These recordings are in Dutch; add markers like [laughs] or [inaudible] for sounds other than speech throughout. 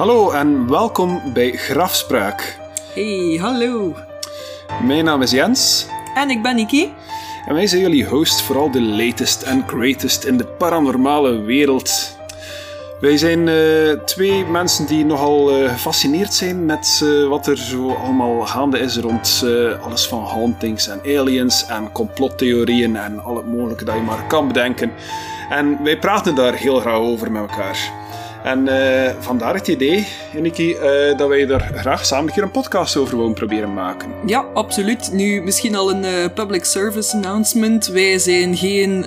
Hallo en welkom bij Grafspraak. Hey, hallo. Mijn naam is Jens En ik ben Niki. en wij zijn jullie host voor al de latest en greatest in de paranormale wereld. Wij zijn eh, twee mensen die nogal eh, gefascineerd zijn met eh, wat er zo allemaal gaande is rond alles van hauntings en aliens en complottheorieën en al het mogelijke dat je maar kan bedenken. En wij praten daar heel graag over met elkaar. En eh, vandaar het idee, Niki, eh, dat wij daar graag samen een keer een podcast over willen proberen maken. Ja, absoluut. Nu, misschien al een eh, public service announcement. Wij zijn geen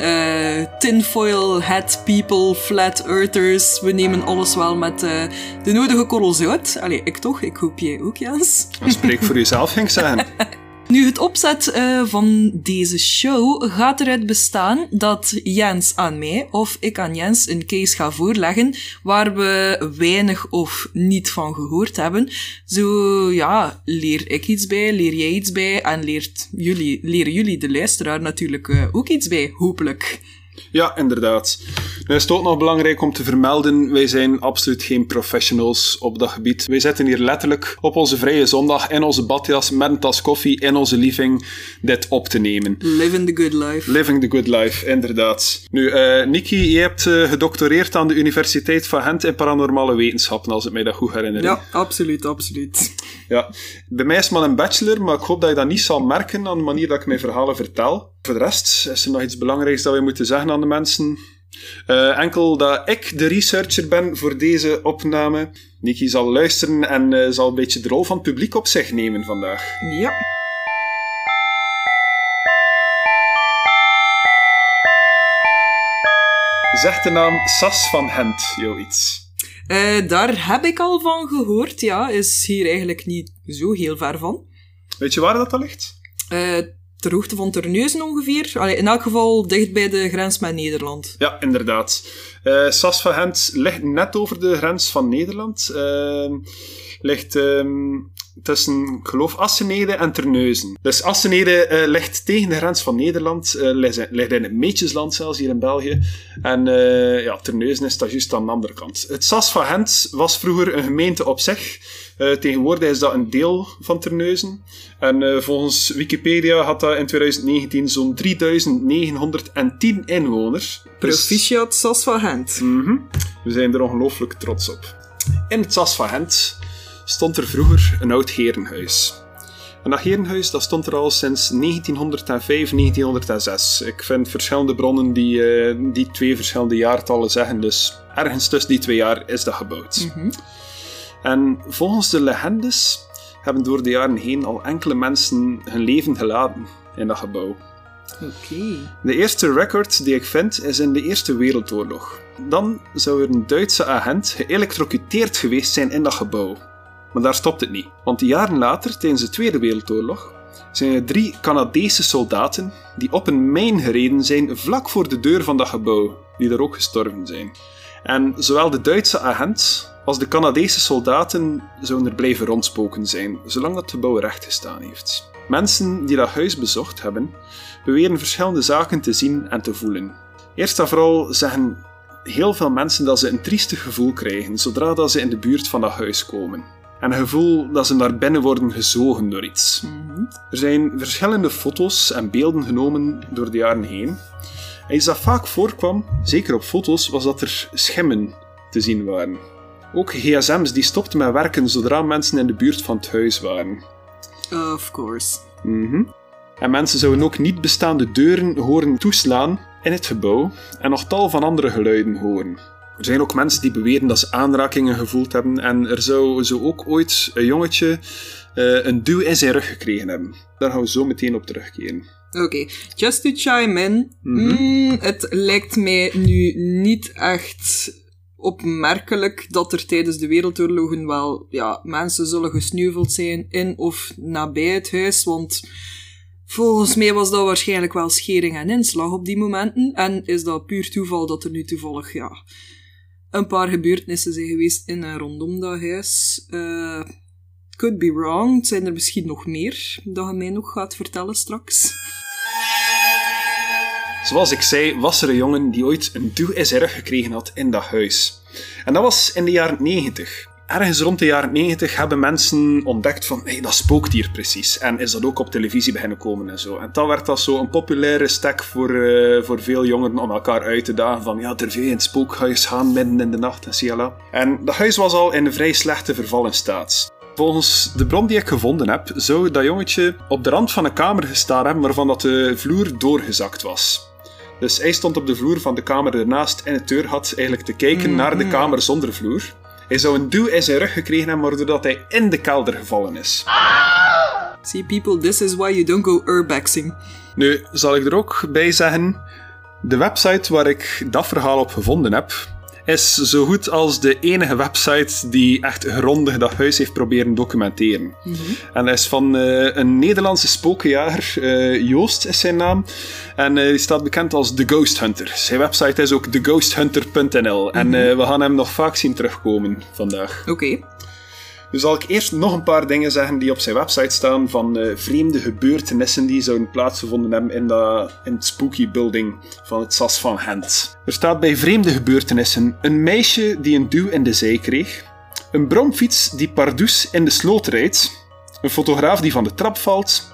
tinfoil hat people, flat earthers. We nemen alles wel met de nodige korrels uit. Allee, ik toch? Ik hoop jij ook, Jens. Spreek voor [laughs] jezelf, ging ik zeggen. Nu, het opzet eh, van deze show gaat eruit bestaan dat Jens aan mij of ik aan Jens een case ga voorleggen waar we weinig of niet van gehoord hebben. Zo, ja, leer ik iets bij, leer jij iets bij en leert jullie, leren jullie, de luisteraar, natuurlijk eh, ook iets bij, hopelijk. Ja, inderdaad. Is het ook nog belangrijk om te vermelden, wij zijn absoluut geen professionals op dat gebied. Wij zitten hier letterlijk op onze vrije zondag in onze badjas met een tas koffie in onze living dit op te nemen. Living the good life. Living the good life, inderdaad. Nu, eh Niki, je hebt eh, gedoctoreerd aan de Universiteit van Gent in paranormale wetenschappen, als ik mij dat goed herinner. Ja, absoluut, absoluut. Ja, bij mij is het maar een bachelor, maar ik hoop dat je dat niet zal merken aan de manier dat ik mijn verhalen vertel. Voor de rest is er nog iets belangrijks dat we moeten zeggen aan de mensen. Eh, enkel dat ik de researcher ben voor deze opname. Niki zal luisteren en eh, zal een beetje de rol van het publiek op zich nemen vandaag. Ja. Zegt de naam Sas van Hent jou iets? Eh, daar heb ik al van gehoord, ja. Is hier eigenlijk niet zo heel ver van. Weet je waar dat al ligt? Ter hoogte van Terneuzen ongeveer. Allee, in elk geval dicht bij de grens met Nederland. Ja, inderdaad. Eh Sas van Gent ligt net over de grens van Nederland. Eh, ligt ehm, tussen, ik geloof, Assenede en Terneuzen. Dus Assenede eh, ligt tegen de grens van Nederland. eh, ligt, ligt in het Meetjesland zelfs, hier in België. En eh, ja, Terneuzen is dat juist aan de andere kant. Het Sas van Gent was vroeger een gemeente op zich. Tegenwoordig is dat een deel van Terneuzen. En volgens Wikipedia had dat in 2019 zo'n 3910 inwoners. Dus- Proficiat Sas van Gent. Mhm. We zijn er ongelooflijk trots op. In het Sas van Gent stond er vroeger een oud herenhuis. En dat herenhuis dat stond er al sinds 1905, 1906. Ik vind verschillende bronnen die, eh, die twee verschillende jaartallen zeggen, dus ergens tussen die twee jaar is dat gebouwd. En volgens de legendes hebben door de jaren heen al enkele mensen hun leven gelaten in dat gebouw. Oké. De eerste record die ik vind is in de Eerste Wereldoorlog. Dan zou er een Duitse agent geëlectrocuteerd geweest zijn in dat gebouw. Maar daar stopt het niet. Want jaren later, tijdens de Tweede Wereldoorlog, zijn er drie Canadese soldaten die op een mijn gereden zijn vlak voor de deur van dat gebouw, die daar ook gestorven zijn. En zowel de Duitse agent als de Canadese soldaten zouden er blijven rondspoken zijn, zolang dat gebouw recht gestaan heeft. Mensen die dat huis bezocht hebben, beweren verschillende zaken te zien en te voelen. Eerst en vooral zeggen heel veel mensen dat ze een triestig gevoel krijgen zodra dat ze in de buurt van dat huis komen. En een gevoel dat ze naar binnen worden gezogen door iets. Er zijn verschillende foto's en beelden genomen door de jaren heen. En iets dat vaak voorkwam, zeker op foto's, was dat er schimmen te zien waren. Ook gsm's die stopten met werken zodra mensen in de buurt van het huis waren. Of course. Mhm. En mensen zouden ook niet bestaande deuren horen toeslaan in het gebouw en nog tal van andere geluiden horen. Er zijn ook mensen die beweren dat ze aanrakingen gevoeld hebben en er zou zo ook ooit een jongetje eh, een duw in zijn rug gekregen hebben. Daar gaan we zo meteen op terugkeren. Oké, just to chime in. Mm, het lijkt mij nu niet echt opmerkelijk dat er tijdens de wereldoorlogen wel ja, mensen zullen gesneuveld zijn in of nabij het huis, want volgens mij was dat waarschijnlijk wel schering en inslag op die momenten. En is dat puur toeval dat er nu toevallig ja, een paar gebeurtenissen zijn geweest in en rondom dat huis. Eh, could be wrong. Zijn er misschien nog meer dat je mij nog gaat vertellen straks? Zoals ik zei, was er een jongen die ooit een duw in zijn rug gekregen had in dat huis. En dat was in de jaren 90. Ergens rond de jaren 90 hebben mensen ontdekt van hey, dat spookt hier precies. En is dat ook op televisie beginnen komen en zo. En dan werd dat zo een populaire stek voor, uh, voor veel jongeren om elkaar uit te dagen van ja, er in het spookhuis gaan midden in de nacht en ciala. En dat huis was al in een vrij slechte vervallen staat. Volgens de bron die ik gevonden heb, zou dat jongetje op de rand van een kamer gestaan hebben waarvan dat de vloer doorgezakt was. Dus hij stond op de vloer van de kamer ernaast en het deur had eigenlijk te kijken Mm, naar de kamer zonder vloer. Hij zou een duw in zijn rug gekregen hebben, waardoor dat hij in de kelder gevallen is. See people, this is why you don't go urbexing. Nu, zal ik er ook bij zeggen, de website waar ik dat verhaal op gevonden heb, is zo goed als de enige website die echt grondig dat huis heeft proberen documenteren. En dat is van eh, een Nederlandse spookjager, eh, Joost is zijn naam. En eh, die staat bekend als The Ghost Hunter. Zijn website is ook theghosthunter.nl. En eh, we gaan hem nog vaak zien terugkomen vandaag. Oké. Dus zal ik eerst nog een paar dingen zeggen die op zijn website staan van eh, vreemde gebeurtenissen die zouden plaatsgevonden hebben in, dat, in het spooky building van het SAS van Gent. Er staat bij vreemde gebeurtenissen een meisje die een duw in de zij kreeg, een bromfiets die pardoes in de sloot rijdt, een fotograaf die van de trap valt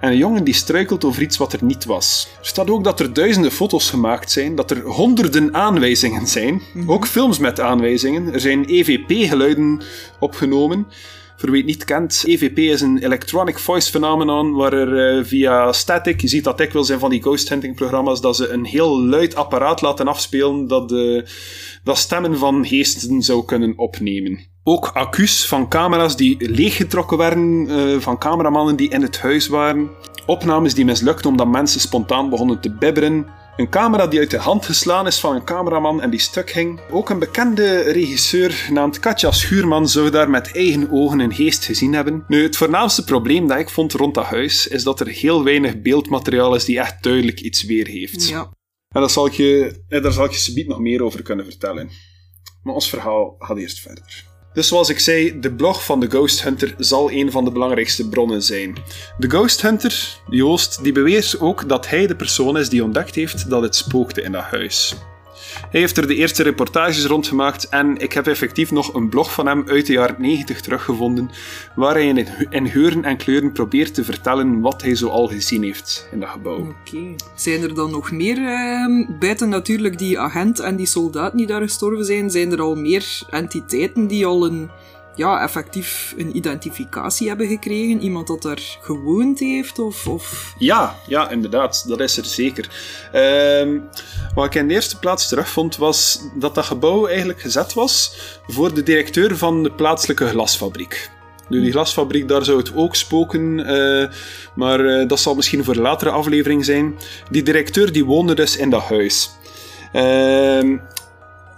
en een jongen die struikelt over iets wat er niet was. Er staat ook dat er duizenden foto's gemaakt zijn, dat er honderden aanwijzingen zijn, ook films met aanwijzingen. Er zijn EVP-geluiden opgenomen. Voor wie het niet kent, EVP is een electronic voice phenomenon waar er eh, via static, je ziet dat dikwijls in van die ghost hunting programma's, dat ze een heel luid apparaat laten afspelen dat, de, dat stemmen van geesten zou kunnen opnemen. Ook accu's van camera's die leeggetrokken werden, eh, van cameramannen die in het huis waren. Opnames die mislukten omdat mensen spontaan begonnen te bibberen. Een camera die uit de hand geslaan is van een cameraman en die stuk ging. Ook een bekende regisseur genaamd Katja Schuurman zou daar met eigen ogen een geest gezien hebben. Nu, het voornaamste probleem dat ik vond rond dat huis is dat er heel weinig beeldmateriaal is die echt duidelijk iets weergeeft. Ja. En dat zal ik je, eh, daar zal ik je subiet nog meer over kunnen vertellen. Maar ons verhaal gaat eerst verder. Dus zoals ik zei, de blog van de Ghost Hunter zal een van de belangrijkste bronnen zijn. De Ghost Hunter, Joost, die beweert ook dat hij de persoon is die ontdekt heeft dat het spookte in dat huis. Hij heeft er de eerste reportages rond gemaakt en ik heb effectief nog een blog van hem uit de jaren 90 teruggevonden, waar hij in, geuren en kleuren probeert te vertellen wat hij zo al gezien heeft in dat gebouw. Oké. Zijn er dan nog meer, ehm, buiten natuurlijk die agent en die soldaat die daar gestorven zijn, zijn er al meer entiteiten die al een, ja, effectief een identificatie hebben gekregen? Iemand dat daar gewoond heeft of... of... Ja, ja, inderdaad, dat is er zeker. Ehm, wat ik in de eerste plaats terugvond, was dat dat gebouw eigenlijk gezet was voor de directeur van de plaatselijke glasfabriek. Nu, die glasfabriek, daar zou het ook spoken, eh, maar eh, dat zal misschien voor een latere aflevering zijn. Die directeur die woonde dus in dat huis. Ehm,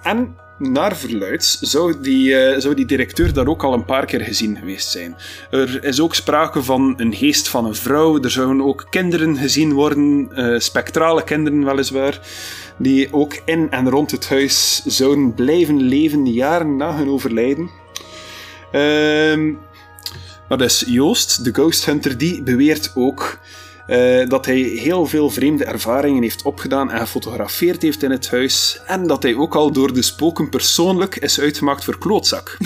en naar verluids zou die, eh, zou die directeur daar ook al een paar keer gezien geweest zijn. Er is ook sprake van een geest van een vrouw. Er zouden ook kinderen gezien worden, eh, spectrale kinderen weliswaar, die ook in en rond het huis zouden blijven leven jaren na hun overlijden. Ehm maar dus Joost, de Ghost Hunter, die beweert ook eh, dat hij heel veel vreemde ervaringen heeft opgedaan en gefotografeerd heeft in het huis. En dat hij ook al door de spoken persoonlijk is uitgemaakt voor klootzak.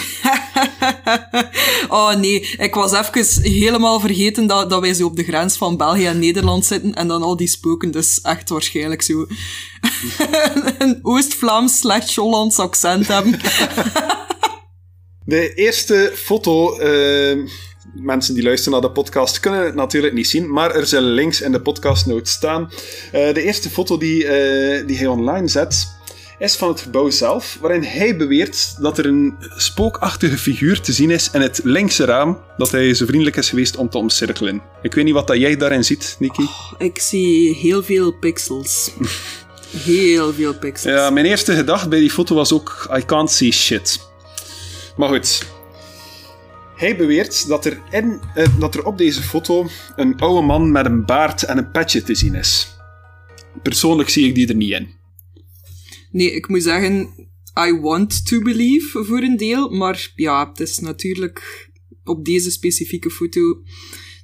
[laughs] oh nee, ik was even helemaal vergeten dat, dat wij zo op de grens van België en Nederland zitten en dan al die spoken dus echt waarschijnlijk zo [laughs] een Oost-Vlaams slash Hollands accent hebben. [laughs] De eerste foto. eh, mensen die luisteren naar de podcast kunnen het natuurlijk niet zien, maar er zullen links in de podcastnotes staan. Eh, de eerste foto die, eh, die hij online zet. Is van het gebouw zelf, waarin hij beweert dat er een spookachtige figuur te zien is in het linkse raam, dat hij zo vriendelijk is geweest om te omcirkelen. Ik weet niet wat dat jij daarin ziet, Niki. Ik zie heel veel pixels. [laughs] Heel veel pixels. Ja, mijn eerste gedachte bij die foto was ook: I can't see shit. Maar goed. Hij beweert dat er, in, eh, dat er op deze foto een oude man met een baard en een petje te zien is. Persoonlijk zie ik die er niet in. Nee, ik moet zeggen, I want to believe voor een deel, maar ja, het is natuurlijk op deze specifieke foto,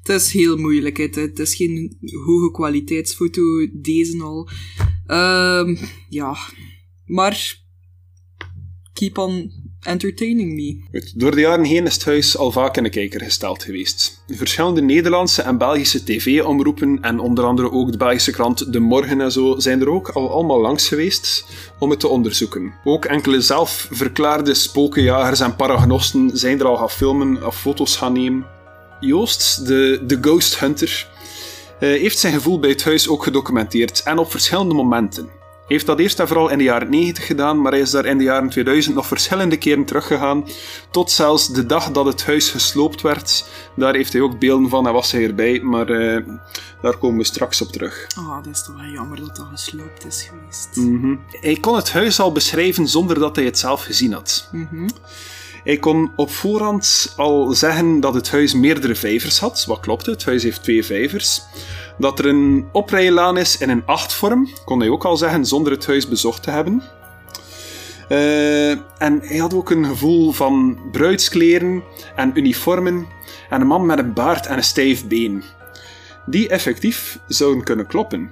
het is heel moeilijk. Het, het is geen hoge kwaliteitsfoto, deze al. Ehm, ja, maar keep on entertaining me. Door de jaren heen is het huis al vaak in de kijker gesteld geweest. Verschillende Nederlandse en Belgische tv-omroepen en onder andere ook de Belgische krant De Morgen en zo zijn er ook al allemaal langs geweest om het te onderzoeken. Ook enkele zelfverklaarde spokenjagers en paragnosten zijn er al gaan filmen of foto's gaan nemen. Joost, de, de Ghost Hunter, eh, heeft zijn gevoel bij het huis ook gedocumenteerd en op verschillende momenten. Heeft dat eerst en vooral in de jaren 90 gedaan, maar hij is daar in de jaren 2000 nog verschillende keren teruggegaan. Tot zelfs de dag dat het huis gesloopt werd. Daar heeft hij ook beelden van en was hij erbij, maar eh, daar komen we straks op terug. Ah, dat is toch wel jammer dat dat gesloopt is geweest. Mhm. Hij kon het huis al beschrijven zonder dat hij het zelf gezien had. Mhm. Hij kon op voorhand al zeggen dat het huis meerdere vijvers had. Wat klopt, het huis heeft twee vijvers. Dat er een oprijlaan is in een achtvorm, kon hij ook al zeggen zonder het huis bezocht te hebben. Eh, en hij had ook een gevoel van bruidskleren en uniformen en een man met een baard en een stijf been. Die effectief zouden kunnen kloppen.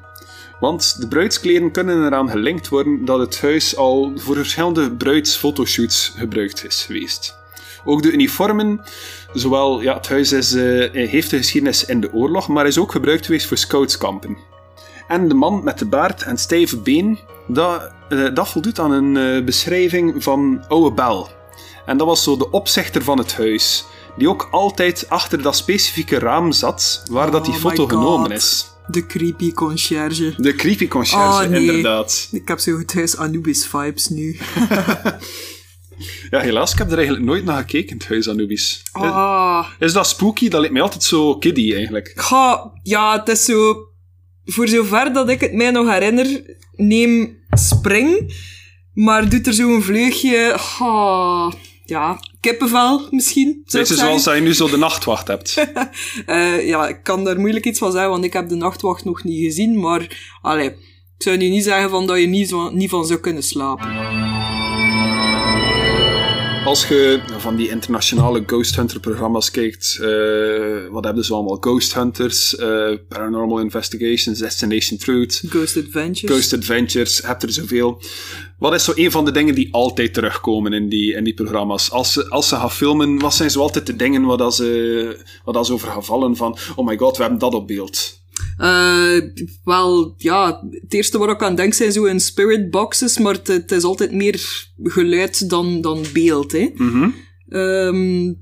Want de bruidskleren kunnen eraan gelinkt worden dat het huis al voor verschillende bruidsfotoshoots gebruikt is geweest. Ook de uniformen, zowel ja, het huis is, eh, heeft de geschiedenis in de oorlog, maar is ook gebruikt geweest voor scoutskampen. En de man met de baard en stijve been, dat, eh, dat voldoet aan een eh, beschrijving van oude Bel. En dat was zo de opzichter van het huis, die ook altijd achter dat specifieke raam zat waar dat die Oh foto genomen is. De creepy conciërge. De creepy conciërge, Oh, nee. inderdaad. Ik heb zo het huis Anubis vibes nu. [laughs] Ja, helaas, ik heb er eigenlijk nooit naar gekeken, het huis Anubis. Ah. Is dat spooky? Dat lijkt mij altijd zo kiddie, eigenlijk. Ja, het is zo... Voor zover dat ik het mij nog herinner, neem spring, maar doet er zo'n vleugje... Ja, kippenvel misschien, Beetje zoals dat je nu zo de nachtwacht hebt. [laughs] Eh, ja, ik kan daar moeilijk iets van zeggen, want ik heb de nachtwacht nog niet gezien, maar... Allee, ik zou nu niet zeggen van dat je niet, zo, niet van zou kunnen slapen. Als je van die internationale Ghost Hunter programma's kijkt, eh, wat hebben ze allemaal? Ghost Hunters, eh, Paranormal Investigations, Destination Truth, Ghost Adventures. Ghost Adventures, heb er zoveel. Wat is zo een van de dingen die altijd terugkomen in die, in die programma's? Als ze, als ze gaan filmen, wat zijn zo altijd de dingen waar, dat ze, waar dat ze over gaan vallen van, oh my god, we hebben dat op beeld. Eh, wel, ja, het eerste waar ik aan denk zijn zo in spirit boxes, maar het, is altijd meer geluid dan, dan beeld, hè. Mhm. Ehm,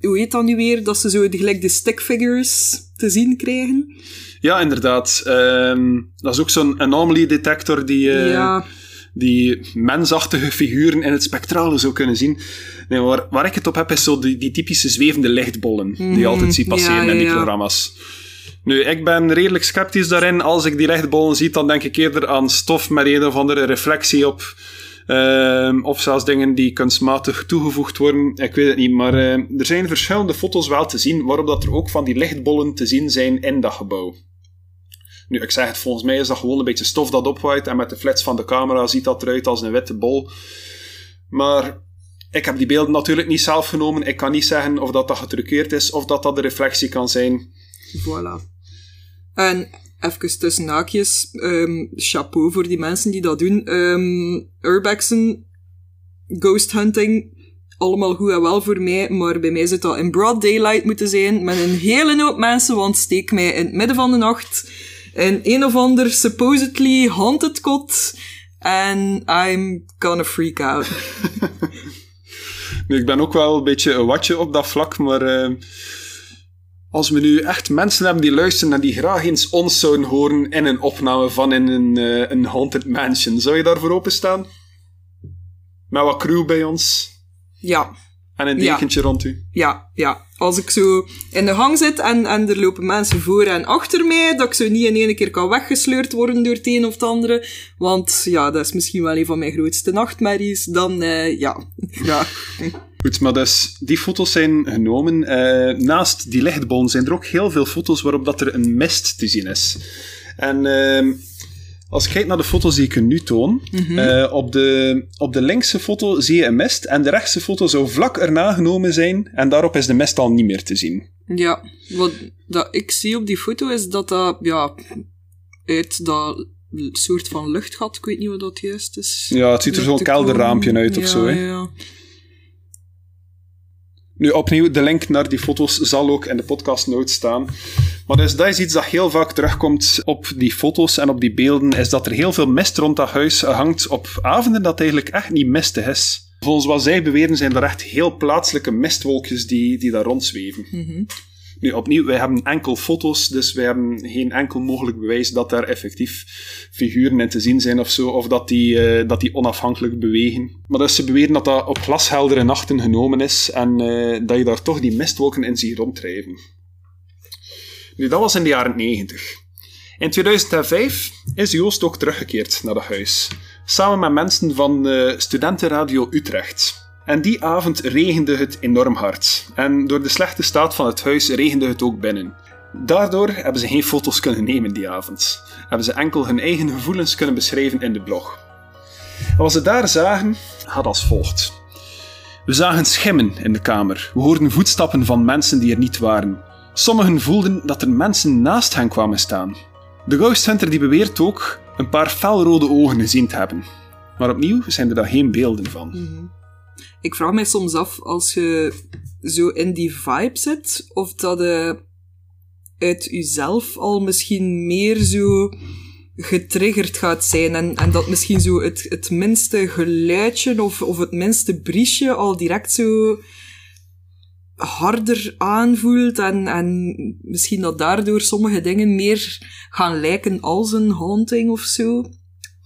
hoe heet dat nu weer? Dat ze zo de, gelijk de stick figures te zien krijgen. Ja, inderdaad. Ehm, dat is ook zo'n anomaly detector die, eh, ja, die mensachtige figuren in het spectrale zou kunnen zien. Nee, waar, waar ik het op heb, is zo die, die typische zwevende lichtbollen die je altijd ziet passeren Mhm. Ja, in die programma's. Nu, ik ben redelijk sceptisch daarin. Als ik die lichtbollen zie, dan denk ik eerder aan stof met een of andere reflectie op. Ehm, of zelfs dingen die kunstmatig toegevoegd worden. Ik weet het niet, maar eh, er zijn verschillende foto's wel te zien waarop dat er ook van die lichtbollen te zien zijn in dat gebouw. Nu, ik zeg het, volgens mij is dat gewoon een beetje stof dat opwaait en met de flits van de camera ziet dat eruit als een witte bol. Maar ik heb die beelden natuurlijk niet zelf genomen. Ik kan niet zeggen of dat, dat getruckeerd is of dat dat de reflectie kan zijn. voilà. En even tussen haakjes, ehm, chapeau voor die mensen die dat doen. Ehm Urbexen, ghost hunting, allemaal goed en wel voor mij, maar bij mij zit dat in broad daylight moeten zijn, met een hele hoop mensen, want steek mij in het midden van de nacht in een of ander supposedly haunted kot, en I'm gonna freak out. [laughs] Ik ben ook wel een beetje een watje op dat vlak, maar eh, als we nu echt mensen hebben die luisteren en die graag eens ons zouden horen in een opname van in een, eh, een haunted mansion, zou je daarvoor openstaan? Met wat crew bij ons Ja, en een Ja. dekentje rond u. ja, ja. Als ik zo in de gang zit en, en er lopen mensen voor en achter mij, dat ik zo niet in één keer kan weggesleurd worden door het een of het andere. Want ja, dat is misschien wel een van mijn grootste nachtmerries. Dan, eh, ja, [laughs] ja. Goed, maar dus die foto's zijn genomen. Eh, naast die lichtbollen zijn er ook heel veel foto's waarop dat er een mist te zien is. En ehm, als je kijkt naar de foto's die ik nu toon, eh, op, de, op de linkse foto zie je een mist en de rechtse foto zou vlak erna genomen zijn en daarop is de mist al niet meer te zien. Ja, wat dat ik zie op die foto is dat dat, ja, uit dat soort van luchtgat, ik weet niet wat dat juist is. Ja, het ziet er zo'n kelderraampje uit of ja, zo, hè. Ja. Nu, opnieuw, de link naar die foto's zal ook in de podcast notes staan. Maar dus, dat is iets dat heel vaak terugkomt op die foto's en op die beelden, is dat er heel veel mist rond dat huis hangt op avonden dat eigenlijk echt niet mistig is. Volgens wat zij beweren zijn er echt heel plaatselijke mistwolkjes die, die daar rondzweven. Opnieuw, wij hebben enkel foto's, dus wij hebben geen enkel mogelijk bewijs dat daar effectief figuren in te zien zijn of zo, of dat die, eh, dat die onafhankelijk bewegen. Maar dus ze beweren dat dat op glasheldere nachten genomen is en eh, dat je daar toch die mistwolken in ziet ronddrijven. Nu, dat was in de jaren 90. In 2005 is Joost ook teruggekeerd naar het huis, samen met mensen van eh, Studentenradio Utrecht. En die avond regende het enorm hard. En door de slechte staat van het huis regende het ook binnen. Daardoor hebben ze geen foto's kunnen nemen die avond. Hebben ze enkel hun eigen gevoelens kunnen beschrijven in de blog. En wat ze daar zagen, gaat als volgt. We zagen schimmen in de kamer. We hoorden voetstappen van mensen die er niet waren. Sommigen voelden dat er mensen naast hen kwamen staan. De Ghost Hunter die beweert ook een paar felrode ogen gezien te hebben. Maar opnieuw zijn er daar geen beelden van. Ik vraag mij soms af, als je zo in die vibe zit, of dat je uit jezelf al misschien meer zo getriggerd gaat zijn. En, en dat misschien zo het, het minste geluidje of, of het minste briesje al direct zo harder aanvoelt. En, en misschien dat daardoor sommige dingen meer gaan lijken als een haunting of zo.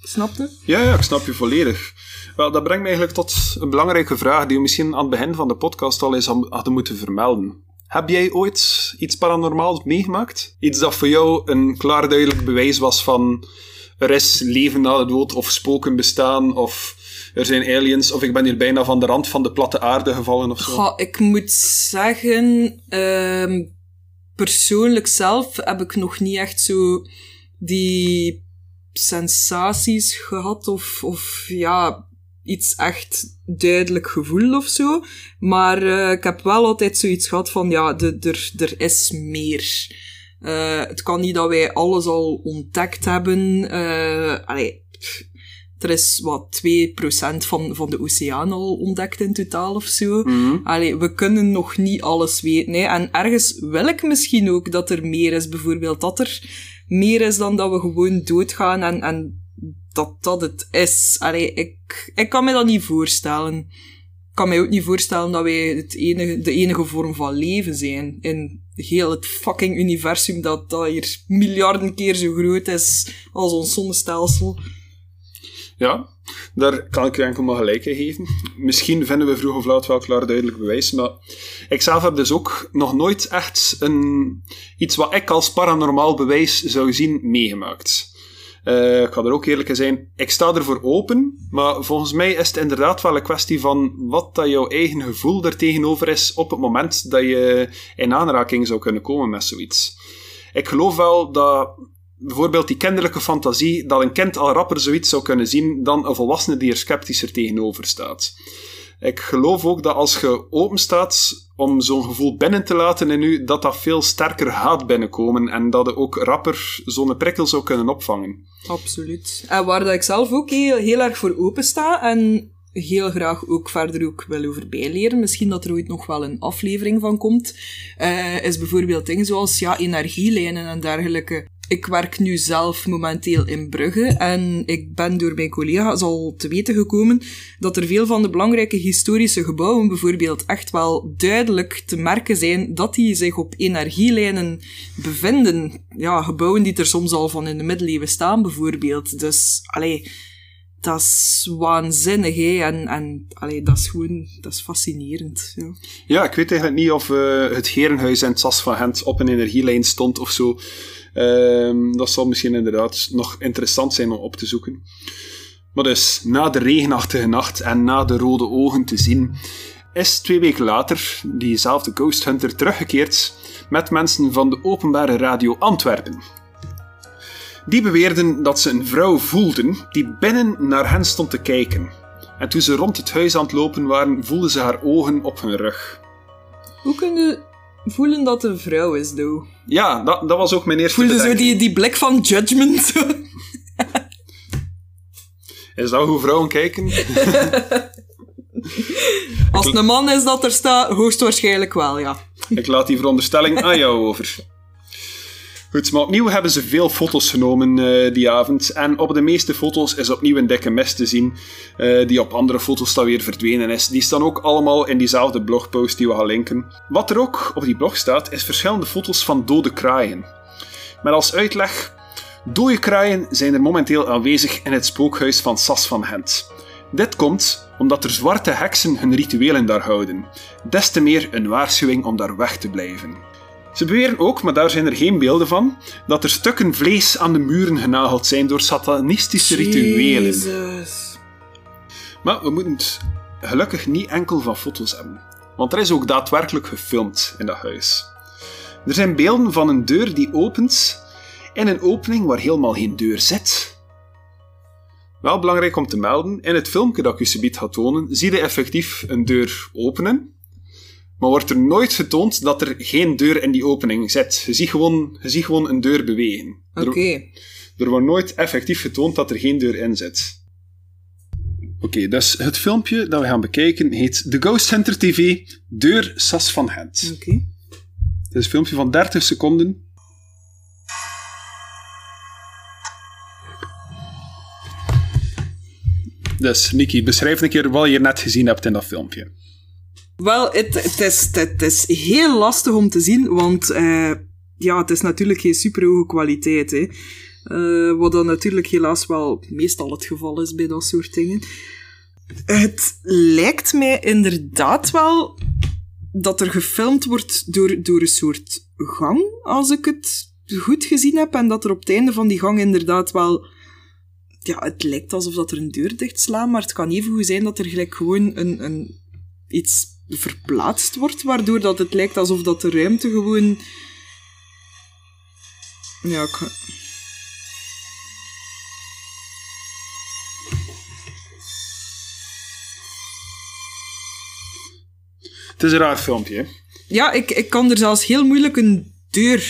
Snap je? Ja, ja, ik snap je volledig. Wel, dat brengt me eigenlijk tot een belangrijke vraag die we misschien aan het begin van de podcast al eens hadden moeten vermelden. Heb jij ooit iets paranormaals meegemaakt? Iets dat voor jou een klaar duidelijk bewijs was van er is leven na de dood of spoken bestaan of er zijn aliens of ik ben hier bijna van de rand van de platte aarde gevallen of zo? Goh, ik moet zeggen, ehm, persoonlijk zelf heb ik nog niet echt zo die sensaties gehad of, of ja, iets echt duidelijk gevoel of zo. Maar uh, ik heb wel altijd zoiets gehad van, ja, er, er is meer. Uh, het kan niet dat wij alles al ontdekt hebben. Uh, allee, er is wat 2% van, van de oceaan al ontdekt in totaal of zo. Mhm. Allee, we kunnen nog niet alles weten. Hè. En ergens wil ik misschien ook dat er meer is. Bijvoorbeeld dat er meer is dan dat we gewoon doodgaan en, en dat dat het is. Allee, ik, ik kan me dat niet voorstellen. Ik kan mij ook niet voorstellen dat wij het enige, de enige vorm van leven zijn in heel het fucking universum dat, dat hier miljarden keer zo groot is als ons zonnestelsel. Ja, daar kan ik je enkel maar gelijk in geven. Misschien vinden we vroeg of laat wel klaar duidelijk bewijs, maar ik zelf heb dus ook nog nooit echt een, iets wat ik als paranormaal bewijs zou zien meegemaakt. Uh, ik ga er ook eerlijk in zijn, ik sta ervoor open, maar volgens mij is het inderdaad wel een kwestie van wat dat jouw eigen gevoel er tegenover is op het moment dat je in aanraking zou kunnen komen met zoiets. Ik geloof wel dat bijvoorbeeld die kinderlijke fantasie, dat een kind al rapper zoiets zou kunnen zien dan een volwassene die er sceptischer tegenover staat. Ik geloof ook dat als je open staat om zo'n gevoel binnen te laten in u, dat dat veel sterker gaat binnenkomen en dat je ook rapper zo'n prikkel zou kunnen opvangen. Absoluut. En waar dat ik zelf ook heel, heel erg voor open sta en heel graag ook verder ook wil over bijleren, misschien dat er ooit nog wel een aflevering van komt, uh, is bijvoorbeeld dingen zoals ja, energielijnen en dergelijke. Ik werk nu zelf momenteel in Brugge en ik ben door mijn collega's al te weten gekomen dat er veel van de belangrijke historische gebouwen bijvoorbeeld echt wel duidelijk te merken zijn dat die zich op energielijnen bevinden. Ja, gebouwen die er soms al van in de middeleeuwen staan bijvoorbeeld. Dus, allee, dat is waanzinnig, hè. En, en dat is gewoon, dat is fascinerend. Ja, ja ik weet eigenlijk niet of uh, het Herenhuis in het Sas van Gent op een energielijn stond of zo. Um, dat zal misschien inderdaad nog interessant zijn om op te zoeken. Maar dus, na de regenachtige nacht en na de rode ogen te zien, is twee weken later diezelfde Ghost Hunter teruggekeerd met mensen van de openbare radio Antwerpen. Die beweerden dat ze een vrouw voelden die binnen naar hen stond te kijken. En toen ze rond het huis aan het lopen waren, voelden ze haar ogen op hun rug. Hoe kun je voelen dat een vrouw is, though? Ja, dat, dat was ook mijn eerste Voelde zo bedenking. die, die blik van judgment. zo. [laughs] Is dat hoe vrouwen kijken? Als het een man is dat er staat, hoogstwaarschijnlijk wel, ja. Ik laat die veronderstelling aan jou over. Goed, maar opnieuw hebben ze veel foto's genomen uh, die avond. En op de meeste foto's is opnieuw een dikke mist te zien, uh, die op andere foto's dan weer verdwenen is. Die staan ook allemaal in diezelfde blogpost die we gaan linken. Wat er ook op die blog staat, is verschillende foto's van dode kraaien. Met als uitleg: dode kraaien zijn er momenteel aanwezig in het spookhuis van Sas van Gent. Dit komt omdat er zwarte heksen hun rituelen daar houden. Des te meer een waarschuwing om daar weg te blijven. Ze beweren ook, maar daar zijn er geen beelden van, dat er stukken vlees aan de muren genageld zijn door satanistische rituelen. Jezus. Maar we moeten het gelukkig niet enkel van foto's hebben, want er is ook daadwerkelijk gefilmd in dat huis. Er zijn beelden van een deur die opent in een opening waar helemaal geen deur zit. Wel belangrijk om te melden, in het filmpje dat ik u subiet ga tonen, zie je effectief een deur openen, maar wordt er nooit getoond dat er geen deur in die opening zit. Je ziet gewoon, je ziet gewoon een deur bewegen. Oké. Er, er wordt nooit effectief getoond dat er geen deur in zit. Oké, dus het filmpje dat we gaan bekijken heet The Ghost Center TV, Deur Sas van Gent. Oké. Het is een filmpje van 30 seconden. Dus, Niki, beschrijf een keer wat je net gezien hebt in dat filmpje. Wel, het, is, het is heel lastig om te zien, want uh, ja, het is natuurlijk geen super hoge kwaliteit. Hè. Uh, wat dan natuurlijk helaas wel meestal het geval is bij dat soort dingen. Het lijkt mij inderdaad wel dat er gefilmd wordt door, door een soort gang, als ik het goed gezien heb. En dat er op het einde van die gang inderdaad wel... Ja, het lijkt alsof dat er een deur dichtslaan, maar het kan even goed zijn dat er gelijk gewoon een, een, iets verplaatst wordt, waardoor dat het lijkt alsof dat de ruimte gewoon... Ja, ik... Het is een raar filmpje, hè? Ja, ik, ik kan er zelfs heel moeilijk een deur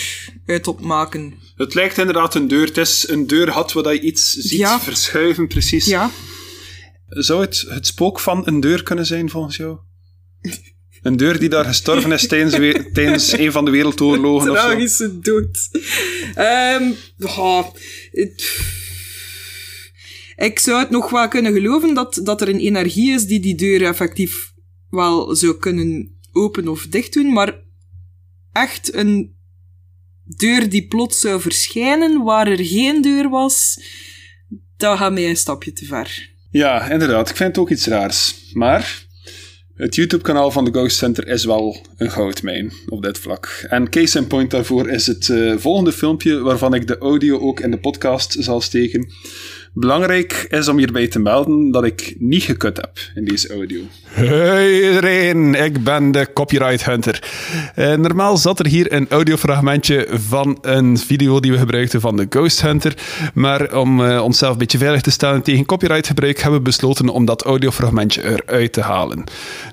uit opmaken. Het lijkt inderdaad een deur. Het is een deur had waar je iets ziet Ja. verschuiven, precies. Ja. Zou het het spook van een deur kunnen zijn, volgens jou? Een deur die daar gestorven is tijdens, we- tijdens een van de wereldoorlogen of zo? Tragische dood. Ehm ja, het- ik zou het nog wel kunnen geloven dat, dat er een energie is die die deur effectief wel zou kunnen open of dicht doen, maar echt een deur die plots zou verschijnen waar er geen deur was, dat gaat mij een stapje te ver. Ja, inderdaad. Ik vind het ook iets raars. Maar het YouTube-kanaal van de Ghost Center is wel een goudmijn op dit vlak. En case in point daarvoor is het eh, volgende filmpje, waarvan ik de audio ook in de podcast zal steken. Belangrijk is om hierbij te melden dat ik niet gekut heb in deze audio. Hey iedereen, ik ben de Copyright Hunter. Eh, normaal zat er hier een audiofragmentje van een video die we gebruikten van de Ghost Hunter. Maar om eh, onszelf een beetje veilig te stellen tegen copyrightgebruik, hebben we besloten om dat audiofragmentje eruit te halen.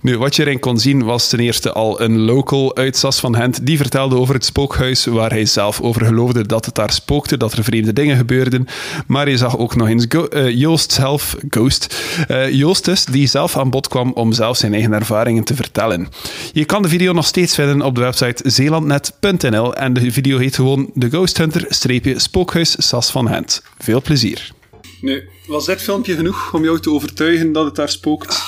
Nu, wat je erin kon zien was ten eerste al een local uit Sas van Gent die vertelde over het spookhuis waar hij zelf over geloofde dat het daar spookte, dat er vreemde dingen gebeurden. Maar je zag ook nog eens Go- eh, Joost zelf, Ghost, eh, Joost dus, die zelf aan bod kwam om zelf zijn eigen ervaringen te vertellen. Je kan de video nog steeds vinden op de website zeelandnet.nl en de video heet gewoon The Ghost Hunter spookhuis Sas van Gent. Veel plezier. Nu, was dit filmpje genoeg om jou te overtuigen dat het daar spookt?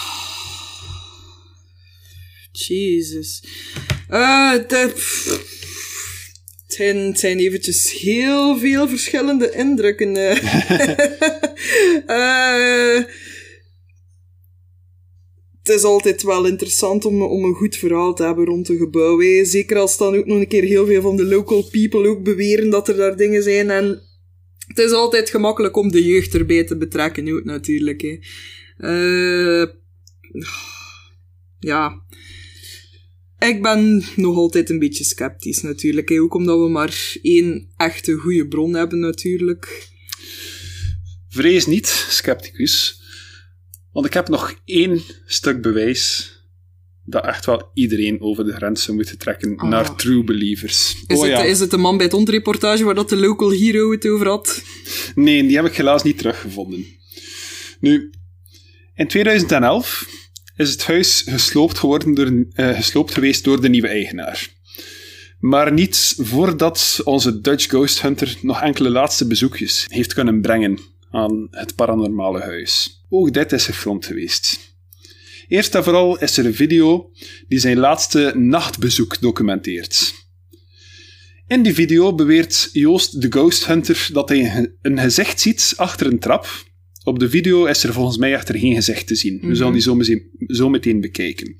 Jezus. Eh, de- het zijn, het zijn eventjes heel veel verschillende indrukken. eh. [laughs] Eh, het is altijd wel interessant om, om een goed verhaal te hebben rond een gebouw. hè. Zeker als dan ook nog een keer heel veel van de local people ook beweren dat er daar dingen zijn. En het is altijd gemakkelijk om de jeugd erbij te betrekken ook natuurlijk. Hè. Eh, ja, ik ben nog altijd een beetje sceptisch natuurlijk. Hè. Ook omdat we maar één echte goede bron hebben natuurlijk. Vrees niet, scepticus. Want ik heb nog één stuk bewijs dat echt wel iedereen over de grens zou moeten trekken Ah. naar true believers. Is, oh het, ja. is het de man bij het ondreportage waar dat de local hero het over had? Nee, die heb ik helaas niet teruggevonden. Nu, in 2011 is het huis gesloopt, geworden door, eh, gesloopt geweest door de nieuwe eigenaar. Maar niet voordat onze Dutch Ghost Hunter nog enkele laatste bezoekjes heeft kunnen brengen aan het paranormale huis. Ook dit is gefilmd geweest. Eerst en vooral is er een video die zijn laatste nachtbezoek documenteert. In die video beweert Joost de Ghost Hunter dat hij een gezicht ziet achter een trap. Op de video is er volgens mij echter geen gezicht te zien. We zullen die zo meteen, zo meteen bekijken.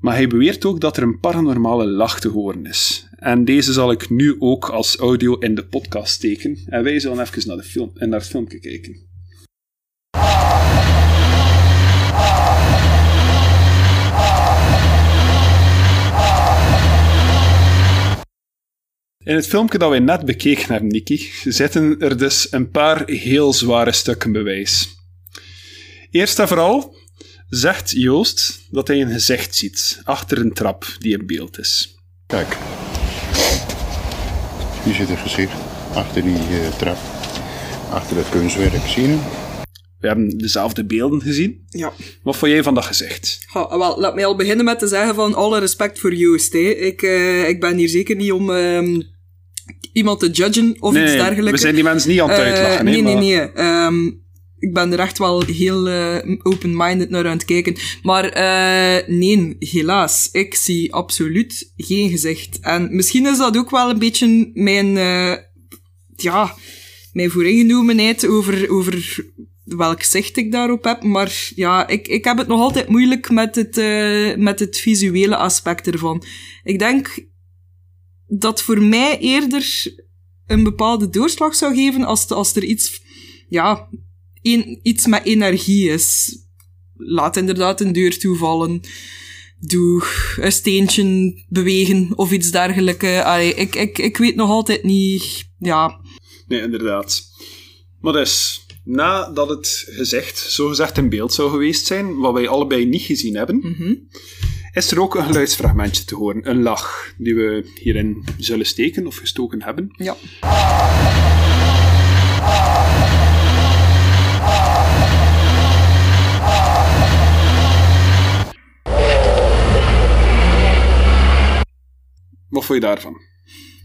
Maar hij beweert ook dat er een paranormale lach te horen is. En deze zal ik nu ook als audio in de podcast steken. En wij zullen even naar, de film, naar het filmpje kijken. In het filmpje dat wij net bekeken hebben, Nikki, zitten er dus een paar heel zware stukken bewijs. Eerst en vooral zegt Joost dat hij een gezicht ziet achter een trap die in beeld is. Kijk. Hier zit een gezicht achter die uh, trap. Achter dat kunstwerk. Zie je? We hebben dezelfde beelden gezien. Ja. Wat vond jij van dat gezicht? Wel, laat mij al beginnen met te zeggen van alle respect voor Joost. Hè. Ik, uh, ik ben hier zeker niet om uh, iemand te judgen of nee, iets dergelijks. we zijn die mensen niet aan het Uh, uitlachen. nee, nee, maar- nee. Um, ik ben er echt wel heel uh, open-minded naar aan het kijken. Maar uh, nee, helaas. Ik zie absoluut geen gezicht. En misschien is dat ook wel een beetje mijn... Uh, ja, mijn vooringenomenheid over, over welk zicht ik daarop heb. Maar ja, ik, ik heb het nog altijd moeilijk met het, uh, met het visuele aspect ervan. Ik denk dat voor mij eerder een bepaalde doorslag zou geven als, als er iets, ja, iets met energie is. Laat inderdaad een deur toevallen. Doe een steentje bewegen of iets dergelijks. Allee, ik, ik, ik weet nog altijd niet, ja. Nee, inderdaad. Maar dus, nadat het gezegd, zogezegd in beeld zou geweest zijn, wat wij allebei niet gezien hebben, mm -hmm. is er ook een geluidsfragmentje te horen. Een lach, die we hierin zullen steken of gestoken hebben. Ja. Wat vond je daarvan?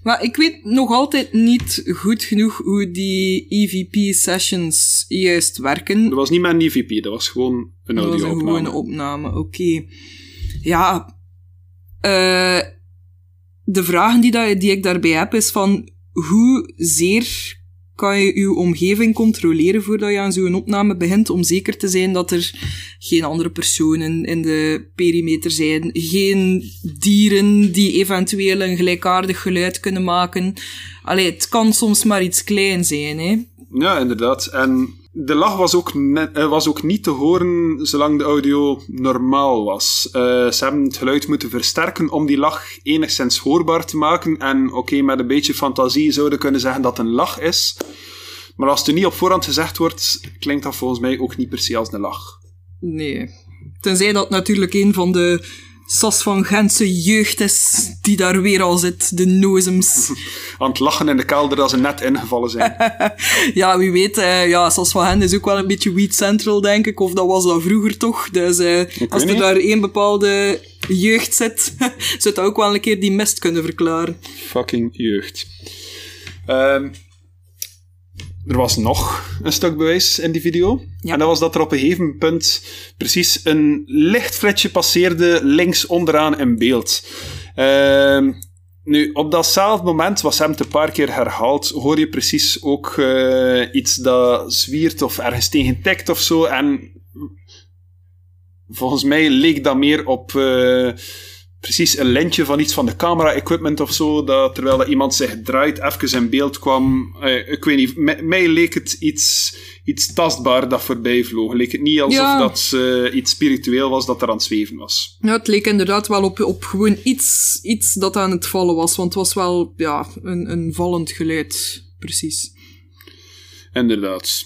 Maar ik weet nog altijd niet goed genoeg hoe die EVP-sessions juist werken. Dat was niet een EVP, dat was gewoon een audio-opname. Dat was een gewone opname, oké. Okay. Ja, uh, de vragen die, dat, die ik daarbij heb is van hoe zeer kan je je omgeving controleren voordat je aan zo'n opname begint, om zeker te zijn dat er geen andere personen in de perimeter zijn, geen dieren die eventueel een gelijkaardig geluid kunnen maken. Allee, het kan soms maar iets klein zijn, hè. Ja, inderdaad. En de lach was ook, net, was ook niet te horen zolang de audio normaal was. Uh, ze hebben het geluid moeten versterken om die lach enigszins hoorbaar te maken. En oké, met een beetje fantasie zouden kunnen zeggen dat het een lach is. Maar als het niet op voorhand gezegd wordt, klinkt dat volgens mij ook niet per se als een lach. Nee. Tenzij dat natuurlijk een van de Sas van Gentse jeugd is die daar weer al zit, de nozems. [laughs] Aan het lachen in de kelder als ze net ingevallen zijn. [laughs] ja, wie weet, uh, ja, Sas van Gent is ook wel een beetje Weed Central, denk ik, of dat was dat vroeger toch. Dus uh, als er niet. daar één bepaalde jeugd zit, [laughs] zou dat ook wel een keer die mist kunnen verklaren. Fucking jeugd. Um, er was nog een stuk bewijs in die video. Ja. En dat was dat er op een gegeven punt precies een lichtflitsje passeerde links onderaan in beeld. Uh, nu, op datzelfde moment, was hem een paar keer herhaald, hoor je precies ook uh, iets dat zwiert of ergens tegen tikt of zo. En volgens mij leek dat meer op... Uh, precies een lintje van iets van de camera-equipment of zo, dat terwijl dat iemand zich draait, even in beeld kwam. Uh, ik weet niet, mij, mij leek het iets, iets tastbaar dat voorbij vloog. Leek het niet alsof Ja. dat uh, iets spiritueel was dat er aan het zweven was. Ja, het leek inderdaad wel op, op gewoon iets, iets dat aan het vallen was, want het was wel ja, een, een vallend geluid, precies. Inderdaad.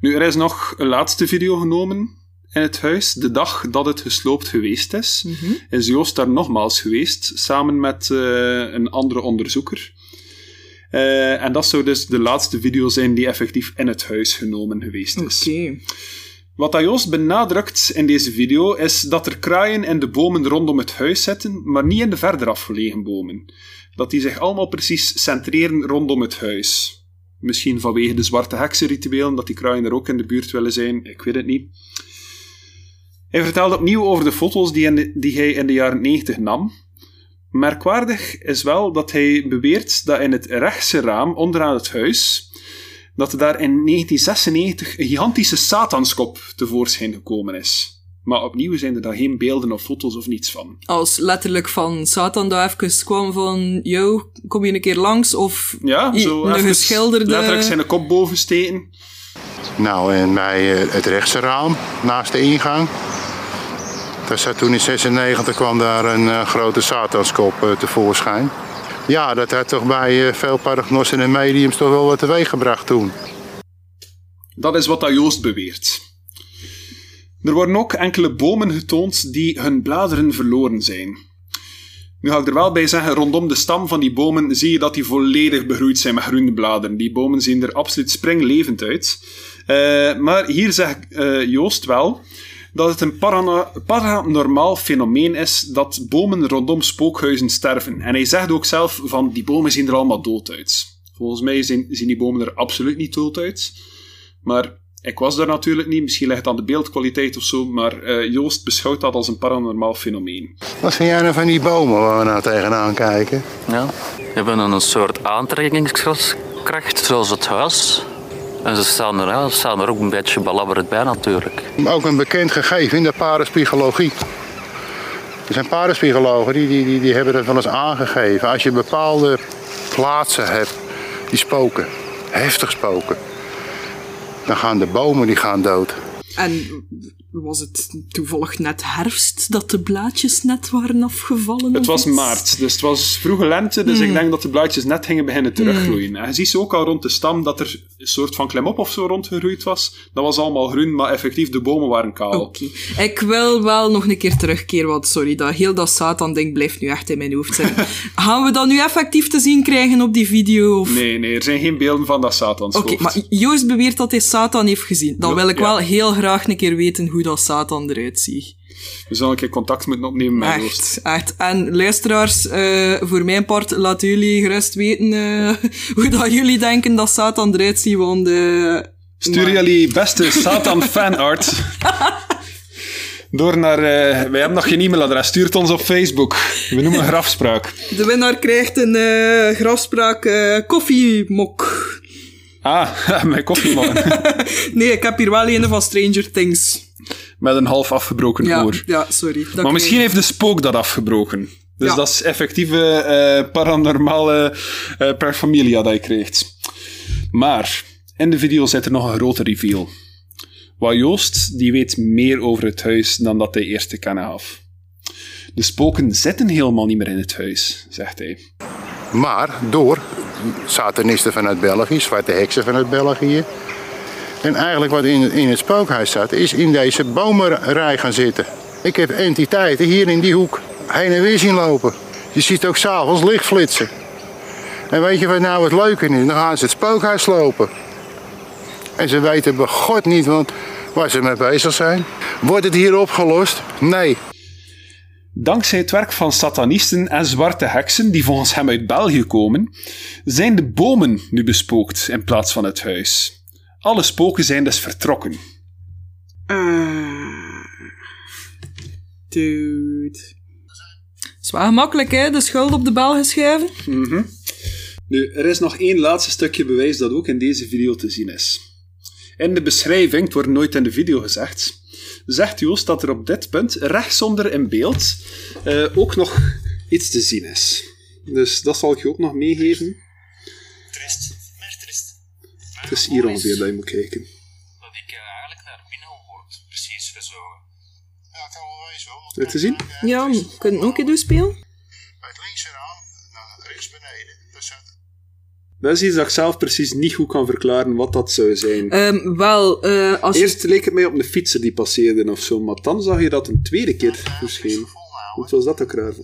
Nu, er is nog een laatste video genomen in het huis, de dag dat het gesloopt geweest is, Mhm. is Joost daar nogmaals geweest, samen met uh, een andere onderzoeker. Uh, en dat zou dus de laatste video zijn die effectief in het huis genomen geweest is. Oké. Wat Joost benadrukt in deze video is dat er kraaien in de bomen rondom het huis zitten, maar niet in de verder afgelegen bomen. Dat die zich allemaal precies centreren rondom het huis. Misschien vanwege de zwarte heksenrituelen, dat die kraaien er ook in de buurt willen zijn, ik weet het niet. Hij vertelt opnieuw over de foto's die, de, die hij in de jaren 90 nam. Merkwaardig is wel dat hij beweert dat in het rechtse raam onderaan het huis dat er daar in 1996 een gigantische satanskop tevoorschijn gekomen is. Maar opnieuw zijn er daar geen beelden of foto's of niets van. Als letterlijk van Satan daar even kwam van, yo, kom je een keer langs? Of ja, zo een geschilderde... letterlijk zijn kop boven steken. Nou, en bij eh, het rechtse raam, naast de ingang, toen in 96 kwam daar een uh, grote satanskop uh, tevoorschijn. Ja, dat had toch bij uh, veel paragnossen en mediums toch wel wat teweeg gebracht toen. Dat is wat Joost beweert. Er worden ook enkele bomen getoond die hun bladeren verloren zijn. Nu ga ik er wel bij zeggen, rondom de stam van die bomen zie je dat die volledig begroeid zijn met groene bladeren. Die bomen zien er absoluut springlevend uit. Maar hier zegt uh, Joost wel dat het een paranormaal fenomeen is dat bomen rondom spookhuizen sterven. En hij zegt ook zelf van die bomen zien er allemaal dood uit. Volgens mij zien, zien die bomen er absoluut niet dood uit. Maar ik was daar natuurlijk niet, misschien ligt het aan de beeldkwaliteit of zo, maar uh, Joost beschouwt dat als een paranormaal fenomeen. Wat vind jij nou van die bomen waar we nou tegenaan kijken? Ja, we hebben een soort aantrekkingskracht, zoals het huis. En ze staan er, staan er ook een beetje belabberend bij natuurlijk. Ook een bekend gegeven in de paraspygologie. Er zijn paraspygologen die, die, die, die hebben dat wel eens aangegeven. Als je bepaalde plaatsen hebt die spoken, heftig spoken, dan gaan de bomen die gaan dood. En was het toevallig net herfst dat de blaadjes net waren afgevallen? Het was maart, dus het was vroege lente, dus ik hmm. denk dat de blaadjes net gingen beginnen teruggroeien. Mm. En je ziet ze ook al rond de stam dat er een soort van klemop of zo rondgegroeid was. Dat was allemaal groen, maar effectief de bomen waren kaal. Oké. Ik wil wel nog een keer terugkeren, want sorry, dat heel dat Satan-ding blijft nu echt in mijn hoofd zitten. [laughs] Gaan we dat nu effectief te zien krijgen op die video? Of? Nee, nee, er zijn geen beelden van dat Satan. Oké, maar Joost beweert dat hij Satan heeft gezien. Dan wil ik wel heel graag een keer weten hoe dat Satan eruit ziet. We zullen een keer contact moeten opnemen met Echt, echt. En luisteraars, uh, voor mijn part, laten jullie gerust weten uh, hoe dat jullie denken dat Satan eruit ziet, want... Uh, Stuur maar... jullie beste Satan [laughs] fanart door naar... wij hebben nog geen e-mailadres, stuurt ons op Facebook. We noemen een grafspraak. De winnaar krijgt een grafspraak koffiemok. Ah, [laughs] mijn koffiemok. [laughs] nee, ik heb hier wel een van Stranger Things met een half afgebroken ja, oor. Ja, sorry. Maar misschien heeft de spook dat afgebroken. Dus ja. dat is effectieve uh, paranormale uh, per familia dat je krijgt. Maar in de video zit er nog een grote reveal. Wat Joost, die weet meer over het huis dan dat hij eerst te kennen gaf. De spoken zitten helemaal niet meer in het huis, zegt hij. Maar door satanisten vanuit België, zwarte heksen vanuit België, en eigenlijk wat in, in het spookhuis zat, is in deze bomenrij gaan zitten. Ik heb entiteiten hier in die hoek heen en weer zien lopen. Je ziet ook s'avonds licht flitsen. En weet je wat nou het leuke is? Dan gaan ze het spookhuis lopen. En ze weten bij God niet want waar ze mee bezig zijn. Wordt het hier opgelost? Nee. Dankzij het werk van satanisten en zwarte heksen, die volgens hem uit België komen, zijn de bomen nu bespookt in plaats van het huis. Alle spoken zijn dus vertrokken. Uh, dude. Het is wel gemakkelijk, hè? De schuld op de bel geschuiven. Mm Nu, er is nog één laatste stukje bewijs dat ook in deze video te zien is. In de beschrijving, het wordt nooit in de video gezegd, zegt Joost dat er op dit punt, rechtsonder in beeld, uh, ook nog iets te zien is. Dus dat zal ik je ook nog meegeven. Trist. Het is hier ongeveer dat je moet kijken. Dat ik uh, eigenlijk naar binnen word, precies gezogen. Ja, het kan wel. Wil je te zien? Ja, kun je het ook een doen spelen? Bij het linkse raam, nou, rechts beneden, daar zat... Dat is iets dat ik zelf precies niet goed kan verklaren wat dat zou zijn. Um, wel, uh, als Eerst leek het mij op een fietser die passeerde of zo, maar dan zag je dat een tweede keer verscheen. Hoe was dat ook raar?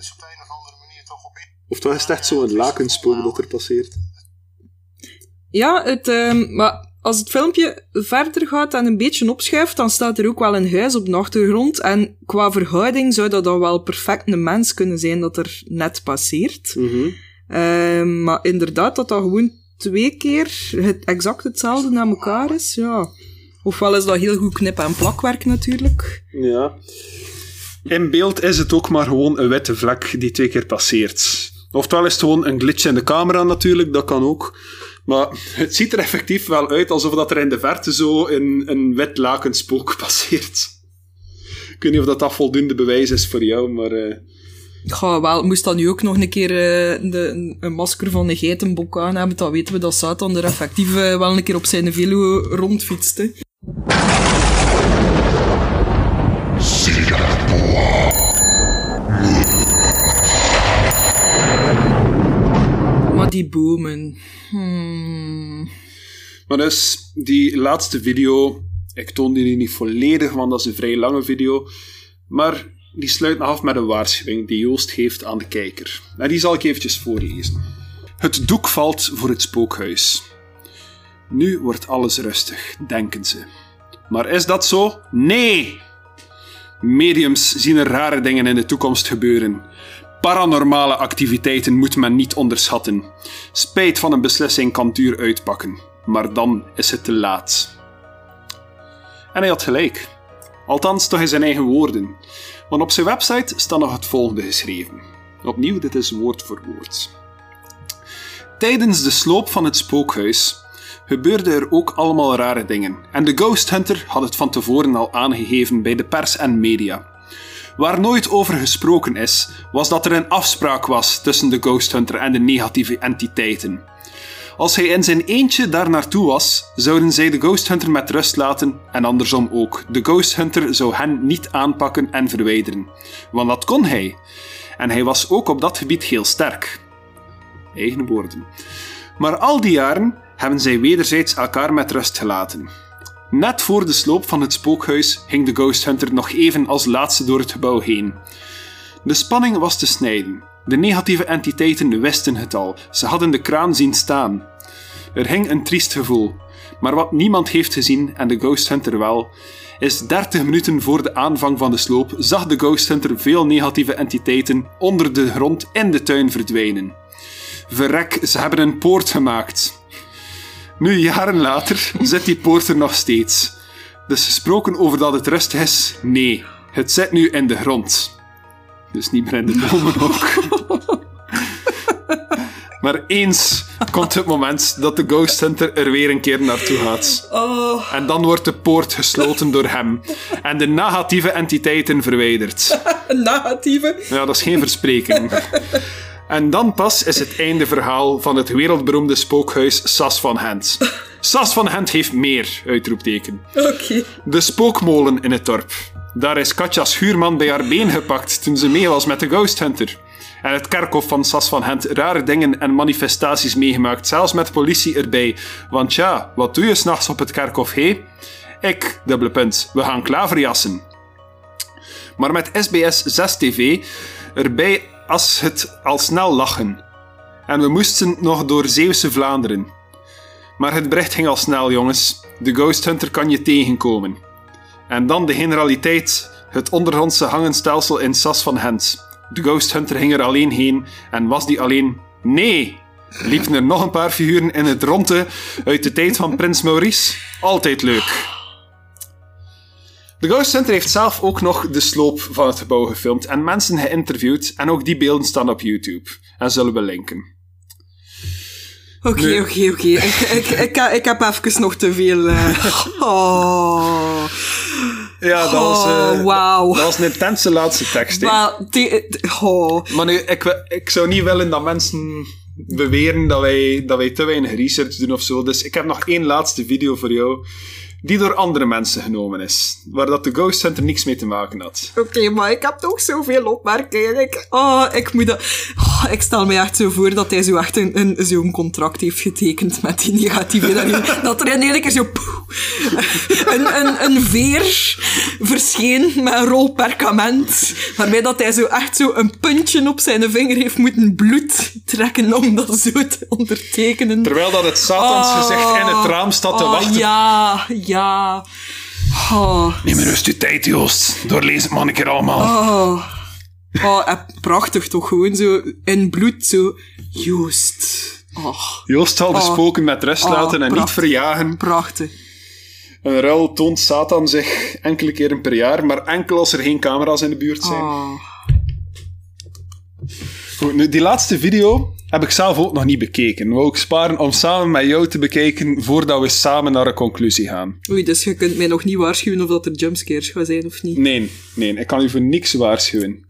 Of was het echt zo'n lakenspook dat er passeert? Ja, het, um, maar als het filmpje verder gaat en een beetje opschuift, dan staat er ook wel een huis op de achtergrond. En qua verhouding zou dat dan wel perfect een mens kunnen zijn dat er net passeert. Ehm, maar inderdaad, dat dat gewoon twee keer het, exact hetzelfde naar elkaar is, ja. Ofwel is dat heel goed knip- en plakwerk natuurlijk. Ja. In beeld is het ook maar gewoon een witte vlek die twee keer passeert. Oftewel is het gewoon een glitch in de camera natuurlijk, dat kan ook. Maar het ziet er effectief wel uit alsof dat er in de verte zo een, een wit lakenspook [laughs] passeert. Ik weet niet of dat, dat voldoende bewijs is voor jou, maar... eh, Ja, wel, moest dan nu ook nog een keer eh, de, een masker van een geitenbok aan hebben, dan weten we dat Satan er effectief eh, wel een keer op zijn velo rondfietste. Die bomen... Hmm. Maar dus, die laatste video, ik toon die niet volledig, want dat is een vrij lange video. Maar die sluit af met een waarschuwing die Joost geeft aan de kijker. En die zal ik eventjes voorlezen. Het doek valt voor het spookhuis. Nu wordt alles rustig, denken ze. Maar is dat zo? Nee! Mediums zien er rare dingen in de toekomst gebeuren. Paranormale activiteiten moet men niet onderschatten. Spijt van een beslissing kan duur uitpakken, maar dan is het te laat. En hij had gelijk. Althans, toch in zijn eigen woorden. Want op zijn website staat nog het volgende geschreven. Opnieuw, dit is woord voor woord. Tijdens de sloop van het spookhuis gebeurden er ook allemaal rare dingen. En de Ghost Hunter had het van tevoren al aangegeven bij de pers en media. Waar nooit over gesproken is, was dat er een afspraak was tussen de Ghost Hunter en de negatieve entiteiten. Als hij in zijn eentje daar naartoe was, zouden zij de Ghost Hunter met rust laten en andersom ook. De Ghost Hunter zou hen niet aanpakken en verwijderen. Want dat kon hij. En hij was ook op dat gebied heel sterk. Eigen woorden. Maar al die jaren hebben zij wederzijds elkaar met rust gelaten. Net voor de sloop van het spookhuis ging de Ghost Hunter nog even als laatste door het gebouw heen. De spanning was te snijden. De negatieve entiteiten wisten het al, ze hadden de kraan zien staan. Er hing een triest gevoel. Maar wat niemand heeft gezien, en de Ghost Hunter wel, is 30 minuten voor de aanvang van de sloop zag de Ghost Hunter veel negatieve entiteiten onder de grond in de tuin verdwijnen. Verrek, ze hebben een poort gemaakt. Nu, jaren later, zit die poort er nog steeds. Dus gesproken over dat het rustig is, nee, het zit nu in de grond. Dus niet meer in de bomen ook. [laughs] maar eens komt het moment dat de Ghost Hunter er weer een keer naartoe gaat. Oh, En dan wordt de poort gesloten door hem. En de negatieve entiteiten verwijderd. [laughs] negatieve. Ja, dat is geen verspreking. En dan pas is het einde verhaal van het wereldberoemde spookhuis Sas van Hent. Sas van Hent heeft meer, uitroepteken. Oké. De spookmolen in het dorp. Daar is Katja Schuurman bij haar been gepakt toen ze mee was met de Ghost Hunter. En het kerkhof van Sas van Hent rare dingen en manifestaties meegemaakt, zelfs met politie erbij. Want ja, wat doe je s'nachts op het kerkhof, hé? Ik, dubbele punt, we gaan klaverjassen. Maar met SBS 6 TV erbij als het al snel lachen. En we moesten nog door Zeeuwse Vlaanderen. Maar het bericht ging al snel, jongens. De Ghost Hunter kan je tegenkomen. En dan de generaliteit, het ondergrondse hangenstelsel in Sas van Hent. De Ghost Hunter ging er alleen heen en was die alleen? Nee! Liepen er nog een paar figuren in het ronde uit de tijd van Prins Maurice? Altijd leuk. De Ghost Hunter heeft zelf ook nog de sloop van het gebouw gefilmd en mensen geïnterviewd en ook die beelden staan op YouTube en zullen we linken. Oké, oké, oké. Ik, ik, ik, ik heb even nog te veel... eh, [laughs] Oh, Ja, dat was, oh eh, wauw. dat was een intense laatste tekst. die- oh. Maar nu, ik, ik zou niet willen dat mensen beweren dat wij, dat wij te weinig research doen of zo. Dus ik heb nog één laatste video voor jou, die door andere mensen genomen is. Waar dat de Ghost Hunter niks mee te maken had. Oké, maar ik heb toch zoveel opmerkingen. Ik, oh, ik moet dat... Oh, ik stel me echt zo voor dat hij zo echt een, een, zo'n contract heeft getekend met die negatieve energie. [laughs] Dat er in één keer zo poeh, een, een, een veer verscheen met een rol perkament. Waarbij dat hij zo echt zo een puntje op zijn vinger heeft moeten bloed trekken om dat zo te ondertekenen. Terwijl dat het Satans gezicht in het raam staat te Oh, wachten. ja, ja. Oh, Neem rust uw tijd, Joost. Doorlees het man een keer allemaal. oh. Oh, en prachtig toch, gewoon zo in bloed, zo. Joost. Oh, Joost zal de Oh. spoken met rust Oh, laten en niet verjagen. prachtig. Een ruil toont Satan zich enkele keren per jaar, maar enkel als er geen camera's in de buurt zijn. Oh. Goed, nu, die laatste video heb ik zelf ook nog niet bekeken. Wou ik sparen om samen met jou te bekijken voordat we samen naar een conclusie gaan. Oei, dus je kunt mij nog niet waarschuwen of dat er jumpscares gaan zijn of niet. Nee, nee, ik kan u voor niks waarschuwen.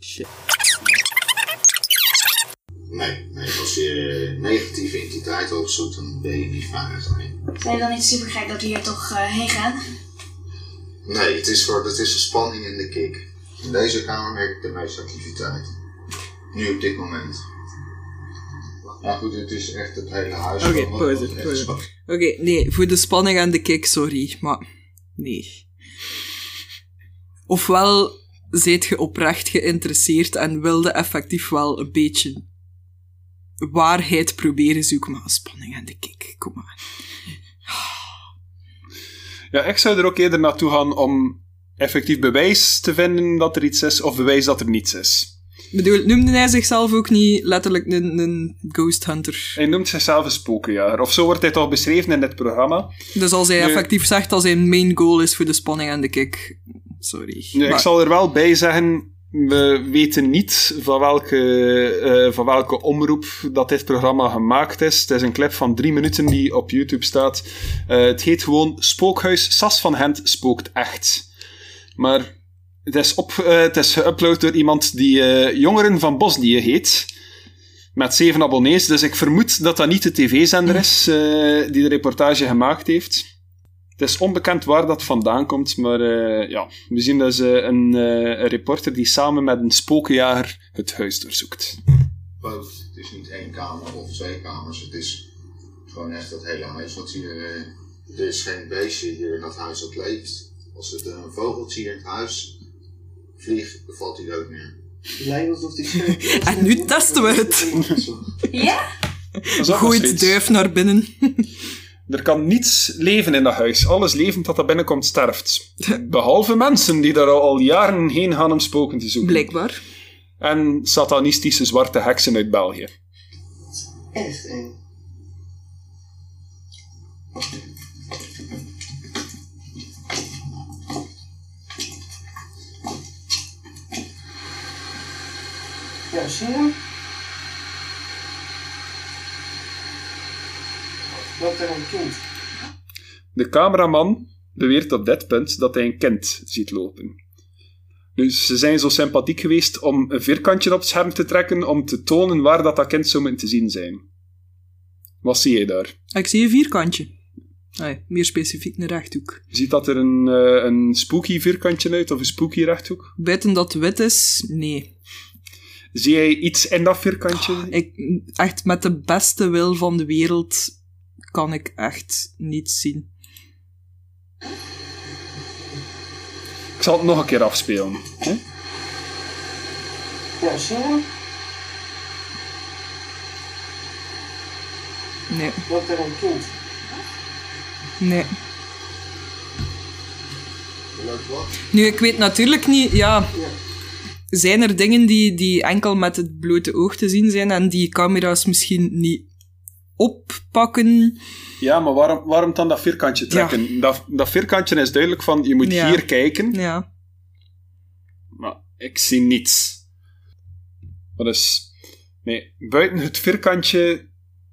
Nee, nee, als je negatieve entiteit opzoekt, dan ben je niet veilig. Nee, Zijn je dan niet super gek dat we hier toch eh, heen gaan? nee het, is voor, het is de spanning en de kick. In deze kamer merk ik de meeste activiteit. Nu op dit moment. Maar goed, het is echt het hele huis. Oké, pauze, pauze. Oké, nee, voor de spanning en de kick, sorry, maar nee. Ofwel zijt je oprecht geïnteresseerd en wilde effectief wel een beetje waarheid proberen zoeken, maar spanning en de kick, kom maar. Ja, ik zou er ook eerder naartoe gaan om effectief bewijs te vinden dat er iets is, of bewijs dat er niets is. Bedoel, noemde hij zichzelf ook niet letterlijk een, een ghost hunter? Hij noemt zichzelf een spokenjager, of zo wordt hij toch beschreven in dit programma. Dus als hij effectief zegt dat zijn main goal is voor de spanning en de kick, sorry. Ik zal er wel bij zeggen, we weten niet van welke, eh, van welke omroep dat dit programma gemaakt is. Het is een clip van drie minuten die op YouTube staat. Eh, het heet gewoon Spookhuis Sas van Hent spookt echt. Maar het is, op, eh, het is geüpload door iemand die eh, Jongeren van Bosnië heet. Met zeven abonnees, dus ik vermoed dat dat niet de tv-zender is eh, die de reportage gemaakt heeft. Het is onbekend waar dat vandaan komt, maar eh, ja, we zien dus een, eh, een reporter die samen met een spookjager het huis doorzoekt. Het is niet één kamer of twee kamers. Het is gewoon echt het hele huis wat hier... er is geen beestje hier in dat huis dat leeft. Als het een vogeltje hier in het huis vliegt, dan valt hij dood neer. lijkt alsof die [laughs] En nu testen we het. Ja? [laughs] Ook Gooit zoiets. duif naar binnen. [laughs] Er kan niets leven in dat huis. Alles levend dat er binnenkomt sterft. Behalve mensen die daar al, al jaren heen gaan om spoken te zoeken. Blijkbaar. En satanistische zwarte heksen uit België. echt eng. Je? Dat er een kind. De cameraman beweert op dit punt dat hij een kind ziet lopen. Dus ze zijn zo sympathiek geweest om een vierkantje op het scherm te trekken om te tonen waar dat, dat kind zou moeten te zien zijn. Wat zie je daar? Ik zie een vierkantje. Nee, meer specifiek een rechthoek. Ziet dat er een, eh, een spooky vierkantje uit of een spooky rechthoek? Buiten dat het wit is, nee. Zie jij iets in dat vierkantje? Ik, echt met de beste wil van de wereld kan ik echt niets zien. Ik zal het nog een keer afspelen. hè? Ja, zie je? Nee, Dat er een kind. nee. Wat? Nu, ik weet natuurlijk niet, ja... Zijn er dingen die, die enkel met het blote oog te zien zijn en die camera's misschien niet oppakken? Ja, maar waarom, waarom dan dat vierkantje trekken? Dat, dat vierkantje is duidelijk van, je moet Ja. hier kijken. Ja. Maar ik zie niets. Dat is... Nee, buiten het vierkantje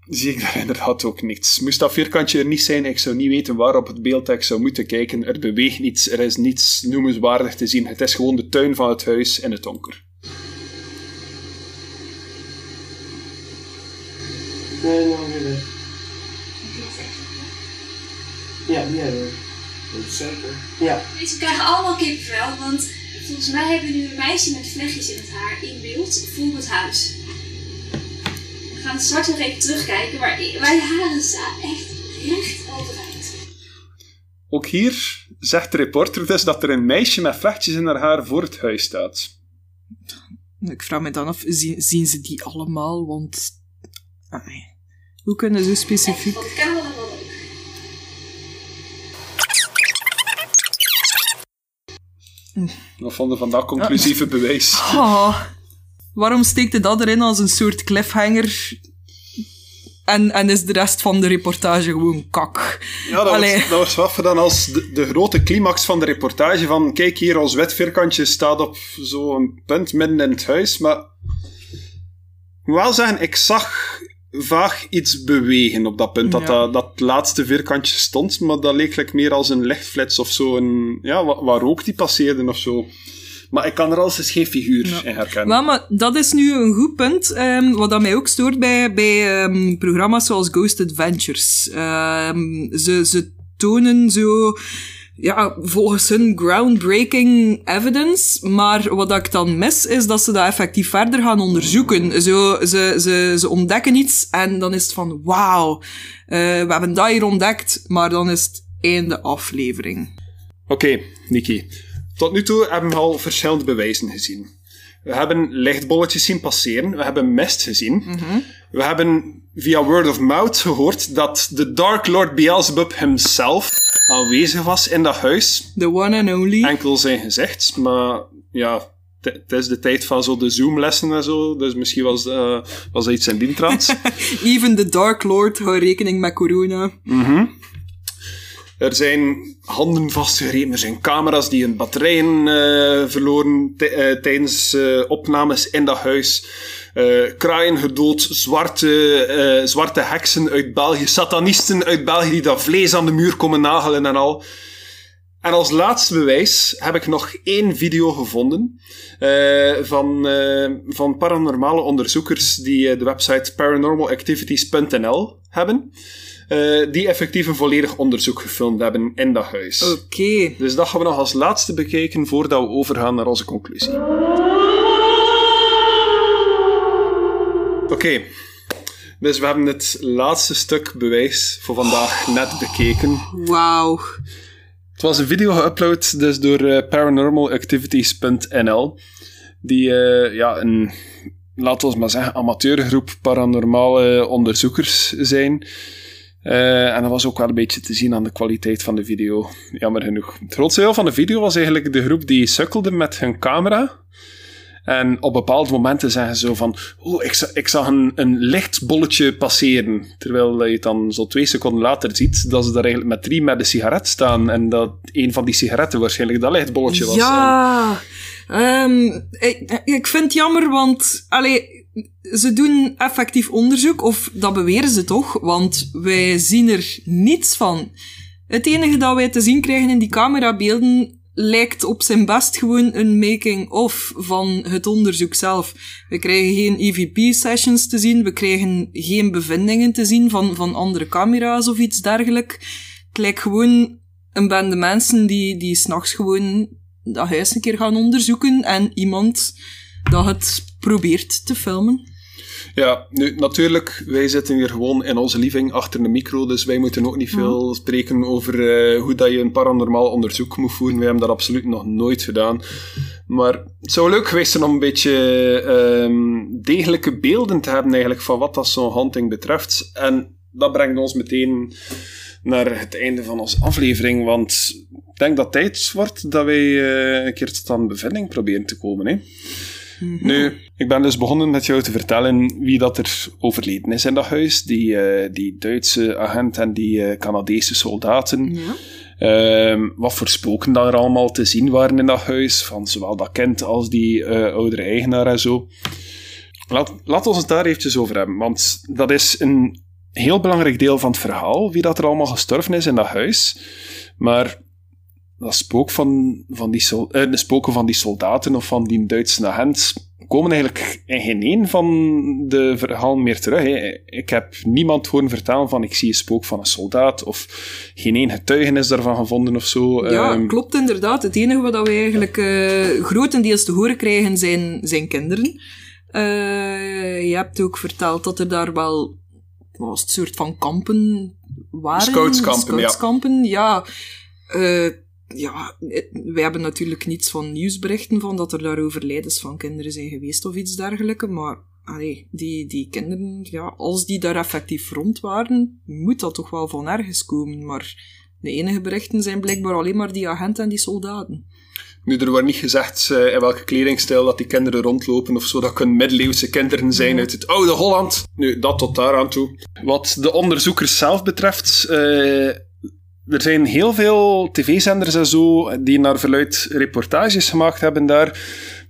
zie ik daar [laughs] inderdaad ook niets. Moest dat vierkantje er niet zijn, ik zou niet weten waar op het beeld ik zou moeten kijken. Er beweegt niets, er is niets noemenswaardig te zien. Het is gewoon de tuin van het huis in het donker. Nee, dan weer weg. Ja, die hebben we. Dat is zeker. Ja. Mensen krijgen allemaal kippenvel, want volgens mij hebben we nu een meisje met vlechtjes in het haar in beeld voor het huis. Gaan straks nog even terugkijken, maar mijn haren staan echt recht overeind. Ook hier zegt de reporter dus dat er een meisje met vlechtjes in haar haar voor het huis staat. Ik vraag me dan af, zien, zien ze die allemaal? Want... ai, hoe kunnen ze zo specifiek... Wat vonden van dat conclusieve bewijs? Ah, waarom steekt hij dat erin als een soort cliffhanger? En, en is de rest van de reportage gewoon kak? Ja, dat Allee. wordt, dat wordt wel dan als de, de grote climax van de reportage van kijk hier, ons wit vierkantje staat op zo'n punt midden in het huis, maar ik moet wel zeggen, ik zag vaag iets bewegen op dat punt, dat, Ja. dat dat laatste vierkantje stond, maar dat leek like meer als een lichtflits of zo, een, ja, wa- waar rook die passeerde of zo. Maar ik kan er als geen figuur Ja. in herkennen. Maar dat is nu een goed punt, ehm, wat dat mij ook stoort bij, bij ehm, programma's zoals Ghost Adventures. Ehm, ze, ze tonen zo, ja, volgens hun groundbreaking evidence, maar wat ik dan mis, is dat ze dat effectief verder gaan onderzoeken. Zo, ze, ze, ze ontdekken iets en dan is het van, wauw, eh, we hebben dat hier ontdekt, maar dan is het einde aflevering. Oké, Niki. Tot nu toe hebben we al verschillende bewijzen gezien. We hebben lichtbolletjes zien passeren. We hebben mist gezien. We hebben via word of mouth gehoord dat de Dark Lord Beelzebub himself aanwezig was in dat huis. The one and only. Enkel zijn gezicht, maar ja, het is de tijd van zo de Zoom-lessen en zo, dus misschien was, eh, was dat iets in die trant. [laughs] Even the Dark Lord houdt rekening met corona. Er zijn handen vastgegrepen, er zijn camera's die hun batterijen eh, verloren eh, tijdens eh, opnames in dat huis. Kraaien gedood, zwarte, zwarte heksen uit België, satanisten uit België die dat vlees aan de muur komen nagelen en al. En als laatste bewijs heb ik nog één video gevonden van, van paranormale onderzoekers die de website paranormalactivities.nl hebben. Eh, die effectief een volledig onderzoek gefilmd hebben in dat huis. Oké. Dus dat gaan we nog als laatste bekijken voordat we overgaan naar onze conclusie. Oké, dus we hebben het laatste stuk bewijs voor vandaag net bekeken. Wauw. Het was een video geüpload dus door eh, paranormalactivities.nl, die eh, ja, een, laten we maar zeggen, amateurgroep paranormale onderzoekers zijn. Eh, en dat was ook wel een beetje te zien aan de kwaliteit van de video, jammer genoeg. Het grootste deel van de video was eigenlijk de groep die sukkelde met hun camera. En op bepaalde momenten zeggen ze zo van, oh, ik, ik zag een, een lichtbolletje passeren. Terwijl je het dan zo twee seconden later ziet dat ze daar eigenlijk met drie met een sigaret staan. En dat een van die sigaretten waarschijnlijk dat lichtbolletje was. Ja. Ehm, ik, ik vind het jammer, want allee, ze doen effectief onderzoek, of dat beweren ze toch, want wij zien er niets van. Het enige dat wij te zien krijgen in die camerabeelden lijkt op zijn best gewoon een making-of van het onderzoek zelf. We krijgen geen EVP-sessions te zien, we krijgen geen bevindingen te zien van, van andere camera's of iets dergelijks. Het lijkt gewoon een bende mensen die, die s'nachts gewoon dat huis een keer gaan onderzoeken en iemand dat het probeert te filmen. Ja, nu natuurlijk, wij zitten hier gewoon in onze living achter de micro, dus wij moeten ook niet veel spreken over eh, hoe dat je een paranormaal onderzoek moet voeren. Wij hebben dat absoluut nog nooit gedaan. Maar het zou leuk geweest zijn om een beetje ehm, degelijke beelden te hebben eigenlijk van wat dat zo'n hunting betreft. En dat brengt ons meteen naar het einde van onze aflevering, want ik denk dat het tijd wordt dat wij eh, een keer tot aan bevinding proberen te komen. Hè? Nu, ik ben dus begonnen met jou te vertellen wie dat er overleden is in dat huis. Die, eh, die Duitse agent en die eh, Canadese soldaten. Ja. Ehm, wat voor spoken dat er allemaal te zien waren in dat huis. Van zowel dat kind als die eh, oudere eigenaar en zo. Laat, laat ons het daar eventjes over hebben. Want dat is een heel belangrijk deel van het verhaal. Wie dat er allemaal gestorven is in dat huis. Maar dat spook van, van die, de spoken van die soldaten of van die Duitse agent komen eigenlijk in geen een van de verhalen meer terug. Hè. Ik heb niemand horen vertellen van ik zie een spook van een soldaat of geen één getuigenis daarvan gevonden of zo. Ja, Ehm, klopt inderdaad. Het enige wat we eigenlijk eh, grotendeels te horen krijgen zijn, zijn kinderen. Eh, je hebt ook verteld dat er daar wel was het soort van kampen waren. Scoutskampen, ja. Scoutskampen, ja. Eh, ja, wij hebben natuurlijk niets van nieuwsberichten van dat er daar overlijdens van kinderen zijn geweest of iets dergelijks, maar allee, die, die kinderen, ja, als die daar effectief rond waren, moet dat toch wel van ergens komen, maar de enige berichten zijn blijkbaar alleen maar die agenten en die soldaten. Nu, er wordt niet gezegd eh, in welke kledingstijl dat die kinderen rondlopen of zo. Dat kunnen middeleeuwse kinderen zijn uit het oude Holland. Nu, dat tot daaraan toe. Wat de onderzoekers zelf betreft, eh, er zijn heel veel tv-zenders en zo die naar verluid reportages gemaakt hebben daar.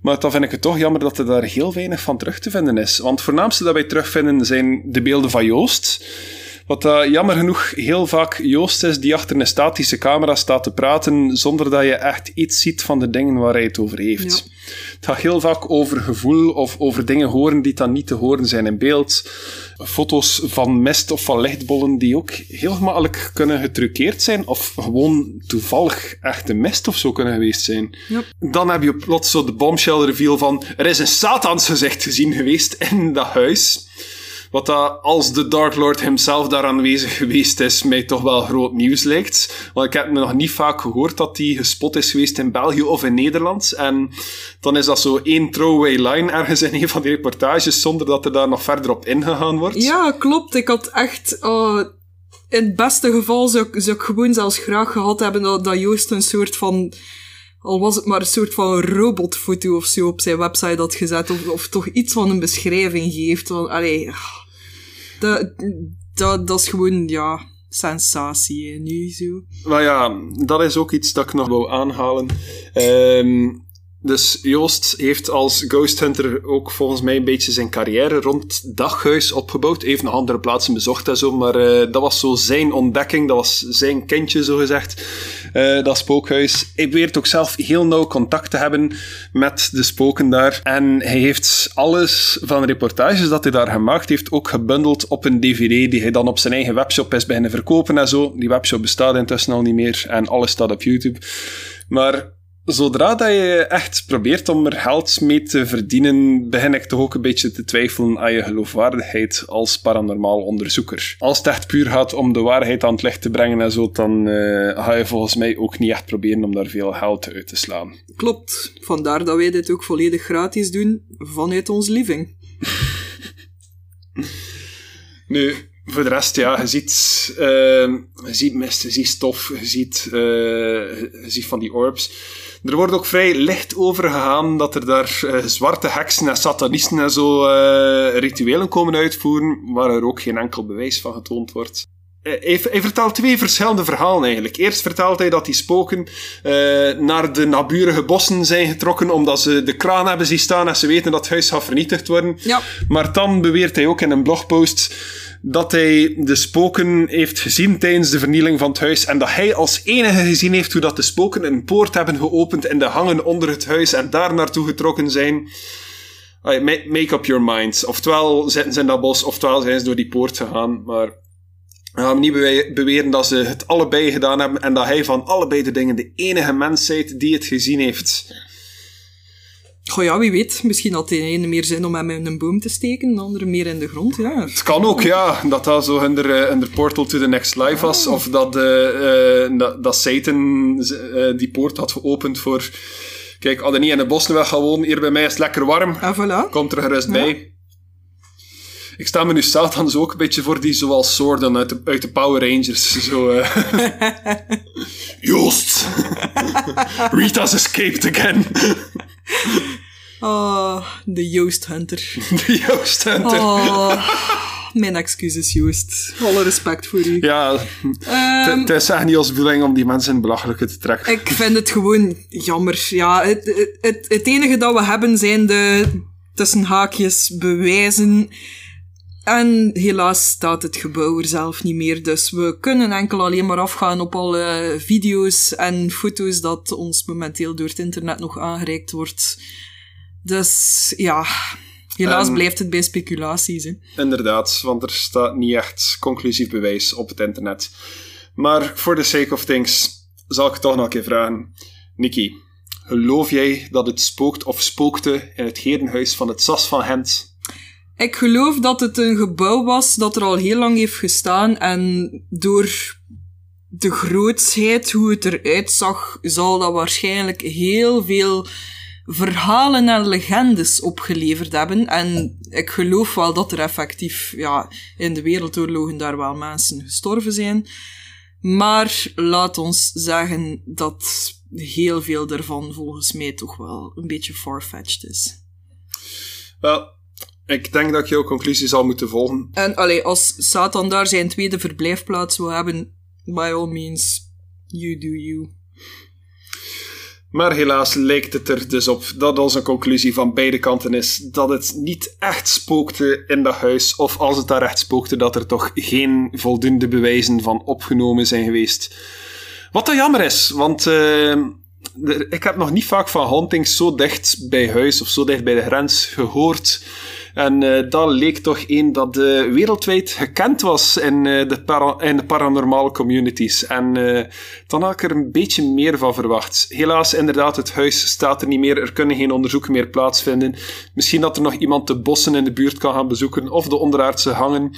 Maar dan vind ik het toch jammer dat er daar heel weinig van terug te vinden is. Want het voornaamste dat wij terugvinden zijn de beelden van Joost. Wat uh, jammer genoeg heel vaak Joost is die achter een statische camera staat te praten zonder dat je echt iets ziet van de dingen waar hij het over heeft. Ja. Het gaat heel vaak over gevoel of over dingen horen die dan niet te horen zijn in beeld. Foto's van mist of van lichtbollen die ook heel gemakkelijk kunnen getruckeerd zijn of gewoon toevallig echte mist of zo kunnen geweest zijn. Dan heb je plots zo de bombshell reveal van er is een Satans gezicht gezien geweest in dat huis. Wat dat, als de Dark Lord himself daar aanwezig geweest is, mij toch wel groot nieuws lijkt. Want ik heb me nog niet vaak gehoord dat die gespot is geweest in België of in Nederland. En dan is dat zo één throwaway line ergens in een van die reportages, zonder dat er daar nog verder op ingegaan wordt. Ja, klopt. Ik had echt... eh, in het beste geval zou ik, zou gewoon zelfs graag gehad hebben dat, dat Joost een soort van... Al was het maar een soort van robotfoto of zo op zijn website had gezet. Of, of toch iets van een beschrijving geeft. Want, allee, dat, dat, dat is gewoon, ja, sensatie, nu zo. Maar ja, dat is ook iets dat ik nog wou aanhalen. Ehm, dus Joost heeft als Ghost Hunter ook volgens mij een beetje zijn carrière rond daghuis opgebouwd. Even nog andere plaatsen bezocht en zo, maar eh, dat was zo zijn ontdekking. Dat was zijn kindje, zo gezegd. eh, dat spookhuis. Hij beweert ook zelf heel nauw contact te hebben met de spoken daar. En hij heeft alles van reportages dat hij daar gemaakt heeft ook gebundeld op een dvd die hij dan op zijn eigen webshop is beginnen verkopen en zo. Die webshop bestaat intussen al niet meer en alles staat op YouTube. Maar zodra dat je echt probeert om er geld mee te verdienen, begin ik toch ook een beetje te twijfelen aan je geloofwaardigheid als paranormaal onderzoeker. Als het echt puur gaat om de waarheid aan het licht te brengen en zo, dan eh, ga je volgens mij ook niet echt proberen om daar veel geld uit te slaan. Klopt. Vandaar dat wij dit ook volledig gratis doen vanuit ons living. Nu, voor de rest, ja, je ziet, eh, je ziet mist, je ziet stof, je ziet, eh, je ziet van die orbs. Er wordt ook vrij licht over gegaan dat er daar eh, zwarte heksen en satanisten en zo eh, rituelen komen uitvoeren, waar er ook geen enkel bewijs van getoond wordt. Hij, hij vertelt twee verschillende verhalen eigenlijk. Eerst vertelt hij dat die spoken eh, naar de naburige bossen zijn getrokken omdat ze de kraan hebben zien staan en ze weten dat het huis gaat vernietigd worden. Ja. Maar dan beweert hij ook in een blogpost dat hij de spoken heeft gezien tijdens de vernieling van het huis en dat hij als enige gezien heeft hoe dat de spoken een poort hebben geopend in de hangen onder het huis en daar naartoe getrokken zijn. Make up your mind. Oftewel zitten ze in dat bos, oftewel zijn ze door die poort gegaan. Maar we gaan niet bewe- beweren dat ze het allebei gedaan hebben en dat hij van allebei de dingen de enige mens is die het gezien heeft. Goh ja, wie weet. Misschien had de ene meer zin om hem in een boom te steken, de andere meer in de grond. Ja. Het kan ook, ja, dat dat zo hun, eh, hun portal to the next life was. Of dat, eh, eh, dat, dat Satan eh, die poort had geopend voor... Kijk, je niet in de bossen wil gaan wonen, hier bij mij is het lekker warm. En voilà. Komt er gerust bij. Ik sta me nu zo ook een beetje voor die zoals uit de, uit de Power Rangers. Zo, eh. [laughs] Joost! [laughs] Rita's escaped again. [laughs] Oh, de Joost Hunter. De Joost Hunter. Oh, mijn excuses, Joost. Alle respect voor u. Ja, Ehm, het is echt niet als bedoeling om die mensen in belachelijke te trekken. Ik vind het gewoon jammer. Ja, het, het, het, het enige dat we hebben zijn de tussen haakjes bewijzen. En helaas staat het gebouw er zelf niet meer. Dus we kunnen enkel alleen maar afgaan op alle video's en foto's dat ons momenteel door het internet nog aangereikt wordt. Dus ja, helaas En- blijft het bij speculaties. Hè. Inderdaad, want er staat niet echt conclusief bewijs op het internet. Maar for the sake of things zal ik het toch nog een keer vragen. Nikki, Geloof jij dat het spookt of spookte in het herenhuis van het Sas van Gent? Ik geloof dat het een gebouw was dat er al heel lang heeft gestaan en door de grootsheid, hoe het eruit zag, zal dat waarschijnlijk heel veel verhalen en legendes opgeleverd hebben. En ik geloof wel dat er effectief ja, in de wereldoorlogen daar wel mensen gestorven zijn. Maar laat ons zeggen dat heel veel daarvan volgens mij toch wel een beetje farfetched is. Wel, ik denk dat ik jouw conclusie zal moeten volgen. En allee, als Satan daar zijn tweede verblijfplaats wil hebben, by all means, you do you. Maar helaas lijkt het er dus op dat onze conclusie van beide kanten is dat het niet echt spookte in dat huis, of als het daar echt spookte, dat er toch geen voldoende bewijzen van opgenomen zijn geweest. Wat dan jammer is, want uh, ik heb nog niet vaak van hauntings zo dicht bij huis of zo dicht bij de grens gehoord. En uh, dat leek toch één dat uh, wereldwijd gekend was in, uh, de in de paranormale communities. En dan had ik er een beetje meer van verwacht. Helaas, inderdaad, het huis staat er niet meer. Er kunnen geen onderzoeken meer plaatsvinden. Misschien dat er nog iemand de bossen in de buurt kan gaan bezoeken of de onderaardse hangen.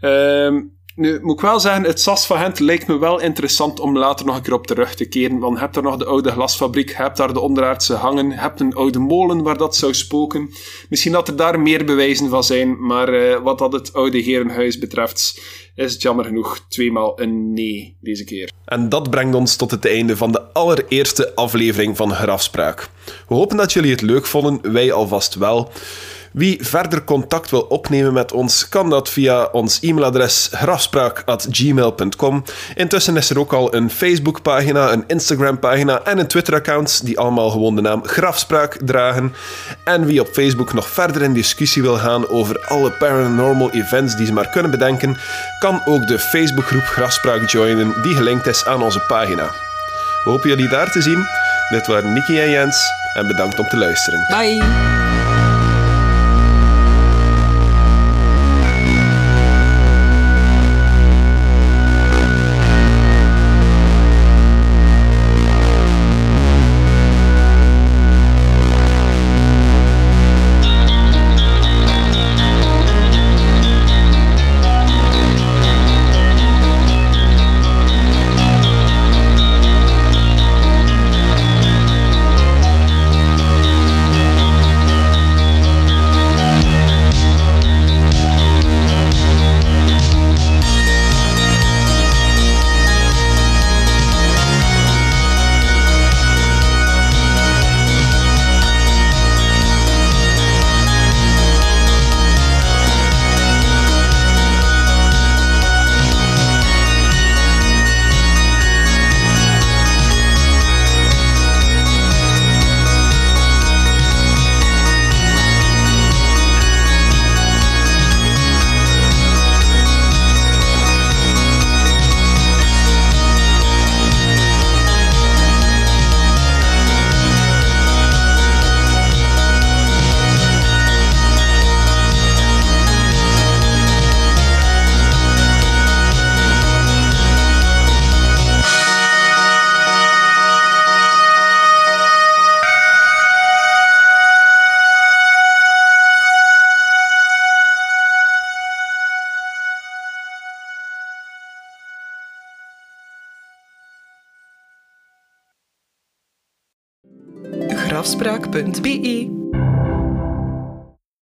Ehm, nu, moet ik wel zeggen, het SAS van Gent lijkt me wel interessant om later nog een keer op terug te keren. Want je hebt daar nog de oude glasfabriek, je hebt daar de onderaardse hangen, je hebt een oude molen waar dat zou spoken. Misschien dat er daar meer bewijzen van zijn, maar uh, wat dat het oude herenhuis betreft, is het jammer genoeg tweemaal een nee deze keer. En dat brengt ons tot het einde van de allereerste aflevering van Grafspraak. We hopen dat jullie het leuk vonden, wij alvast wel. Wie verder contact wil opnemen met ons, kan dat via ons e-mailadres grafspraak.gmail.com. Intussen is er ook al een Facebookpagina, een Instagram-pagina en een Twitter-account die allemaal gewoon de naam Grafspraak dragen. En wie op Facebook nog verder in discussie wil gaan over alle paranormal events die ze maar kunnen bedenken, kan ook de Facebookgroep Grafspraak joinen die gelinkt is aan onze pagina. We hopen jullie daar te zien. Dit waren Nicky en Jens en bedankt om te luisteren. Bye! www.be.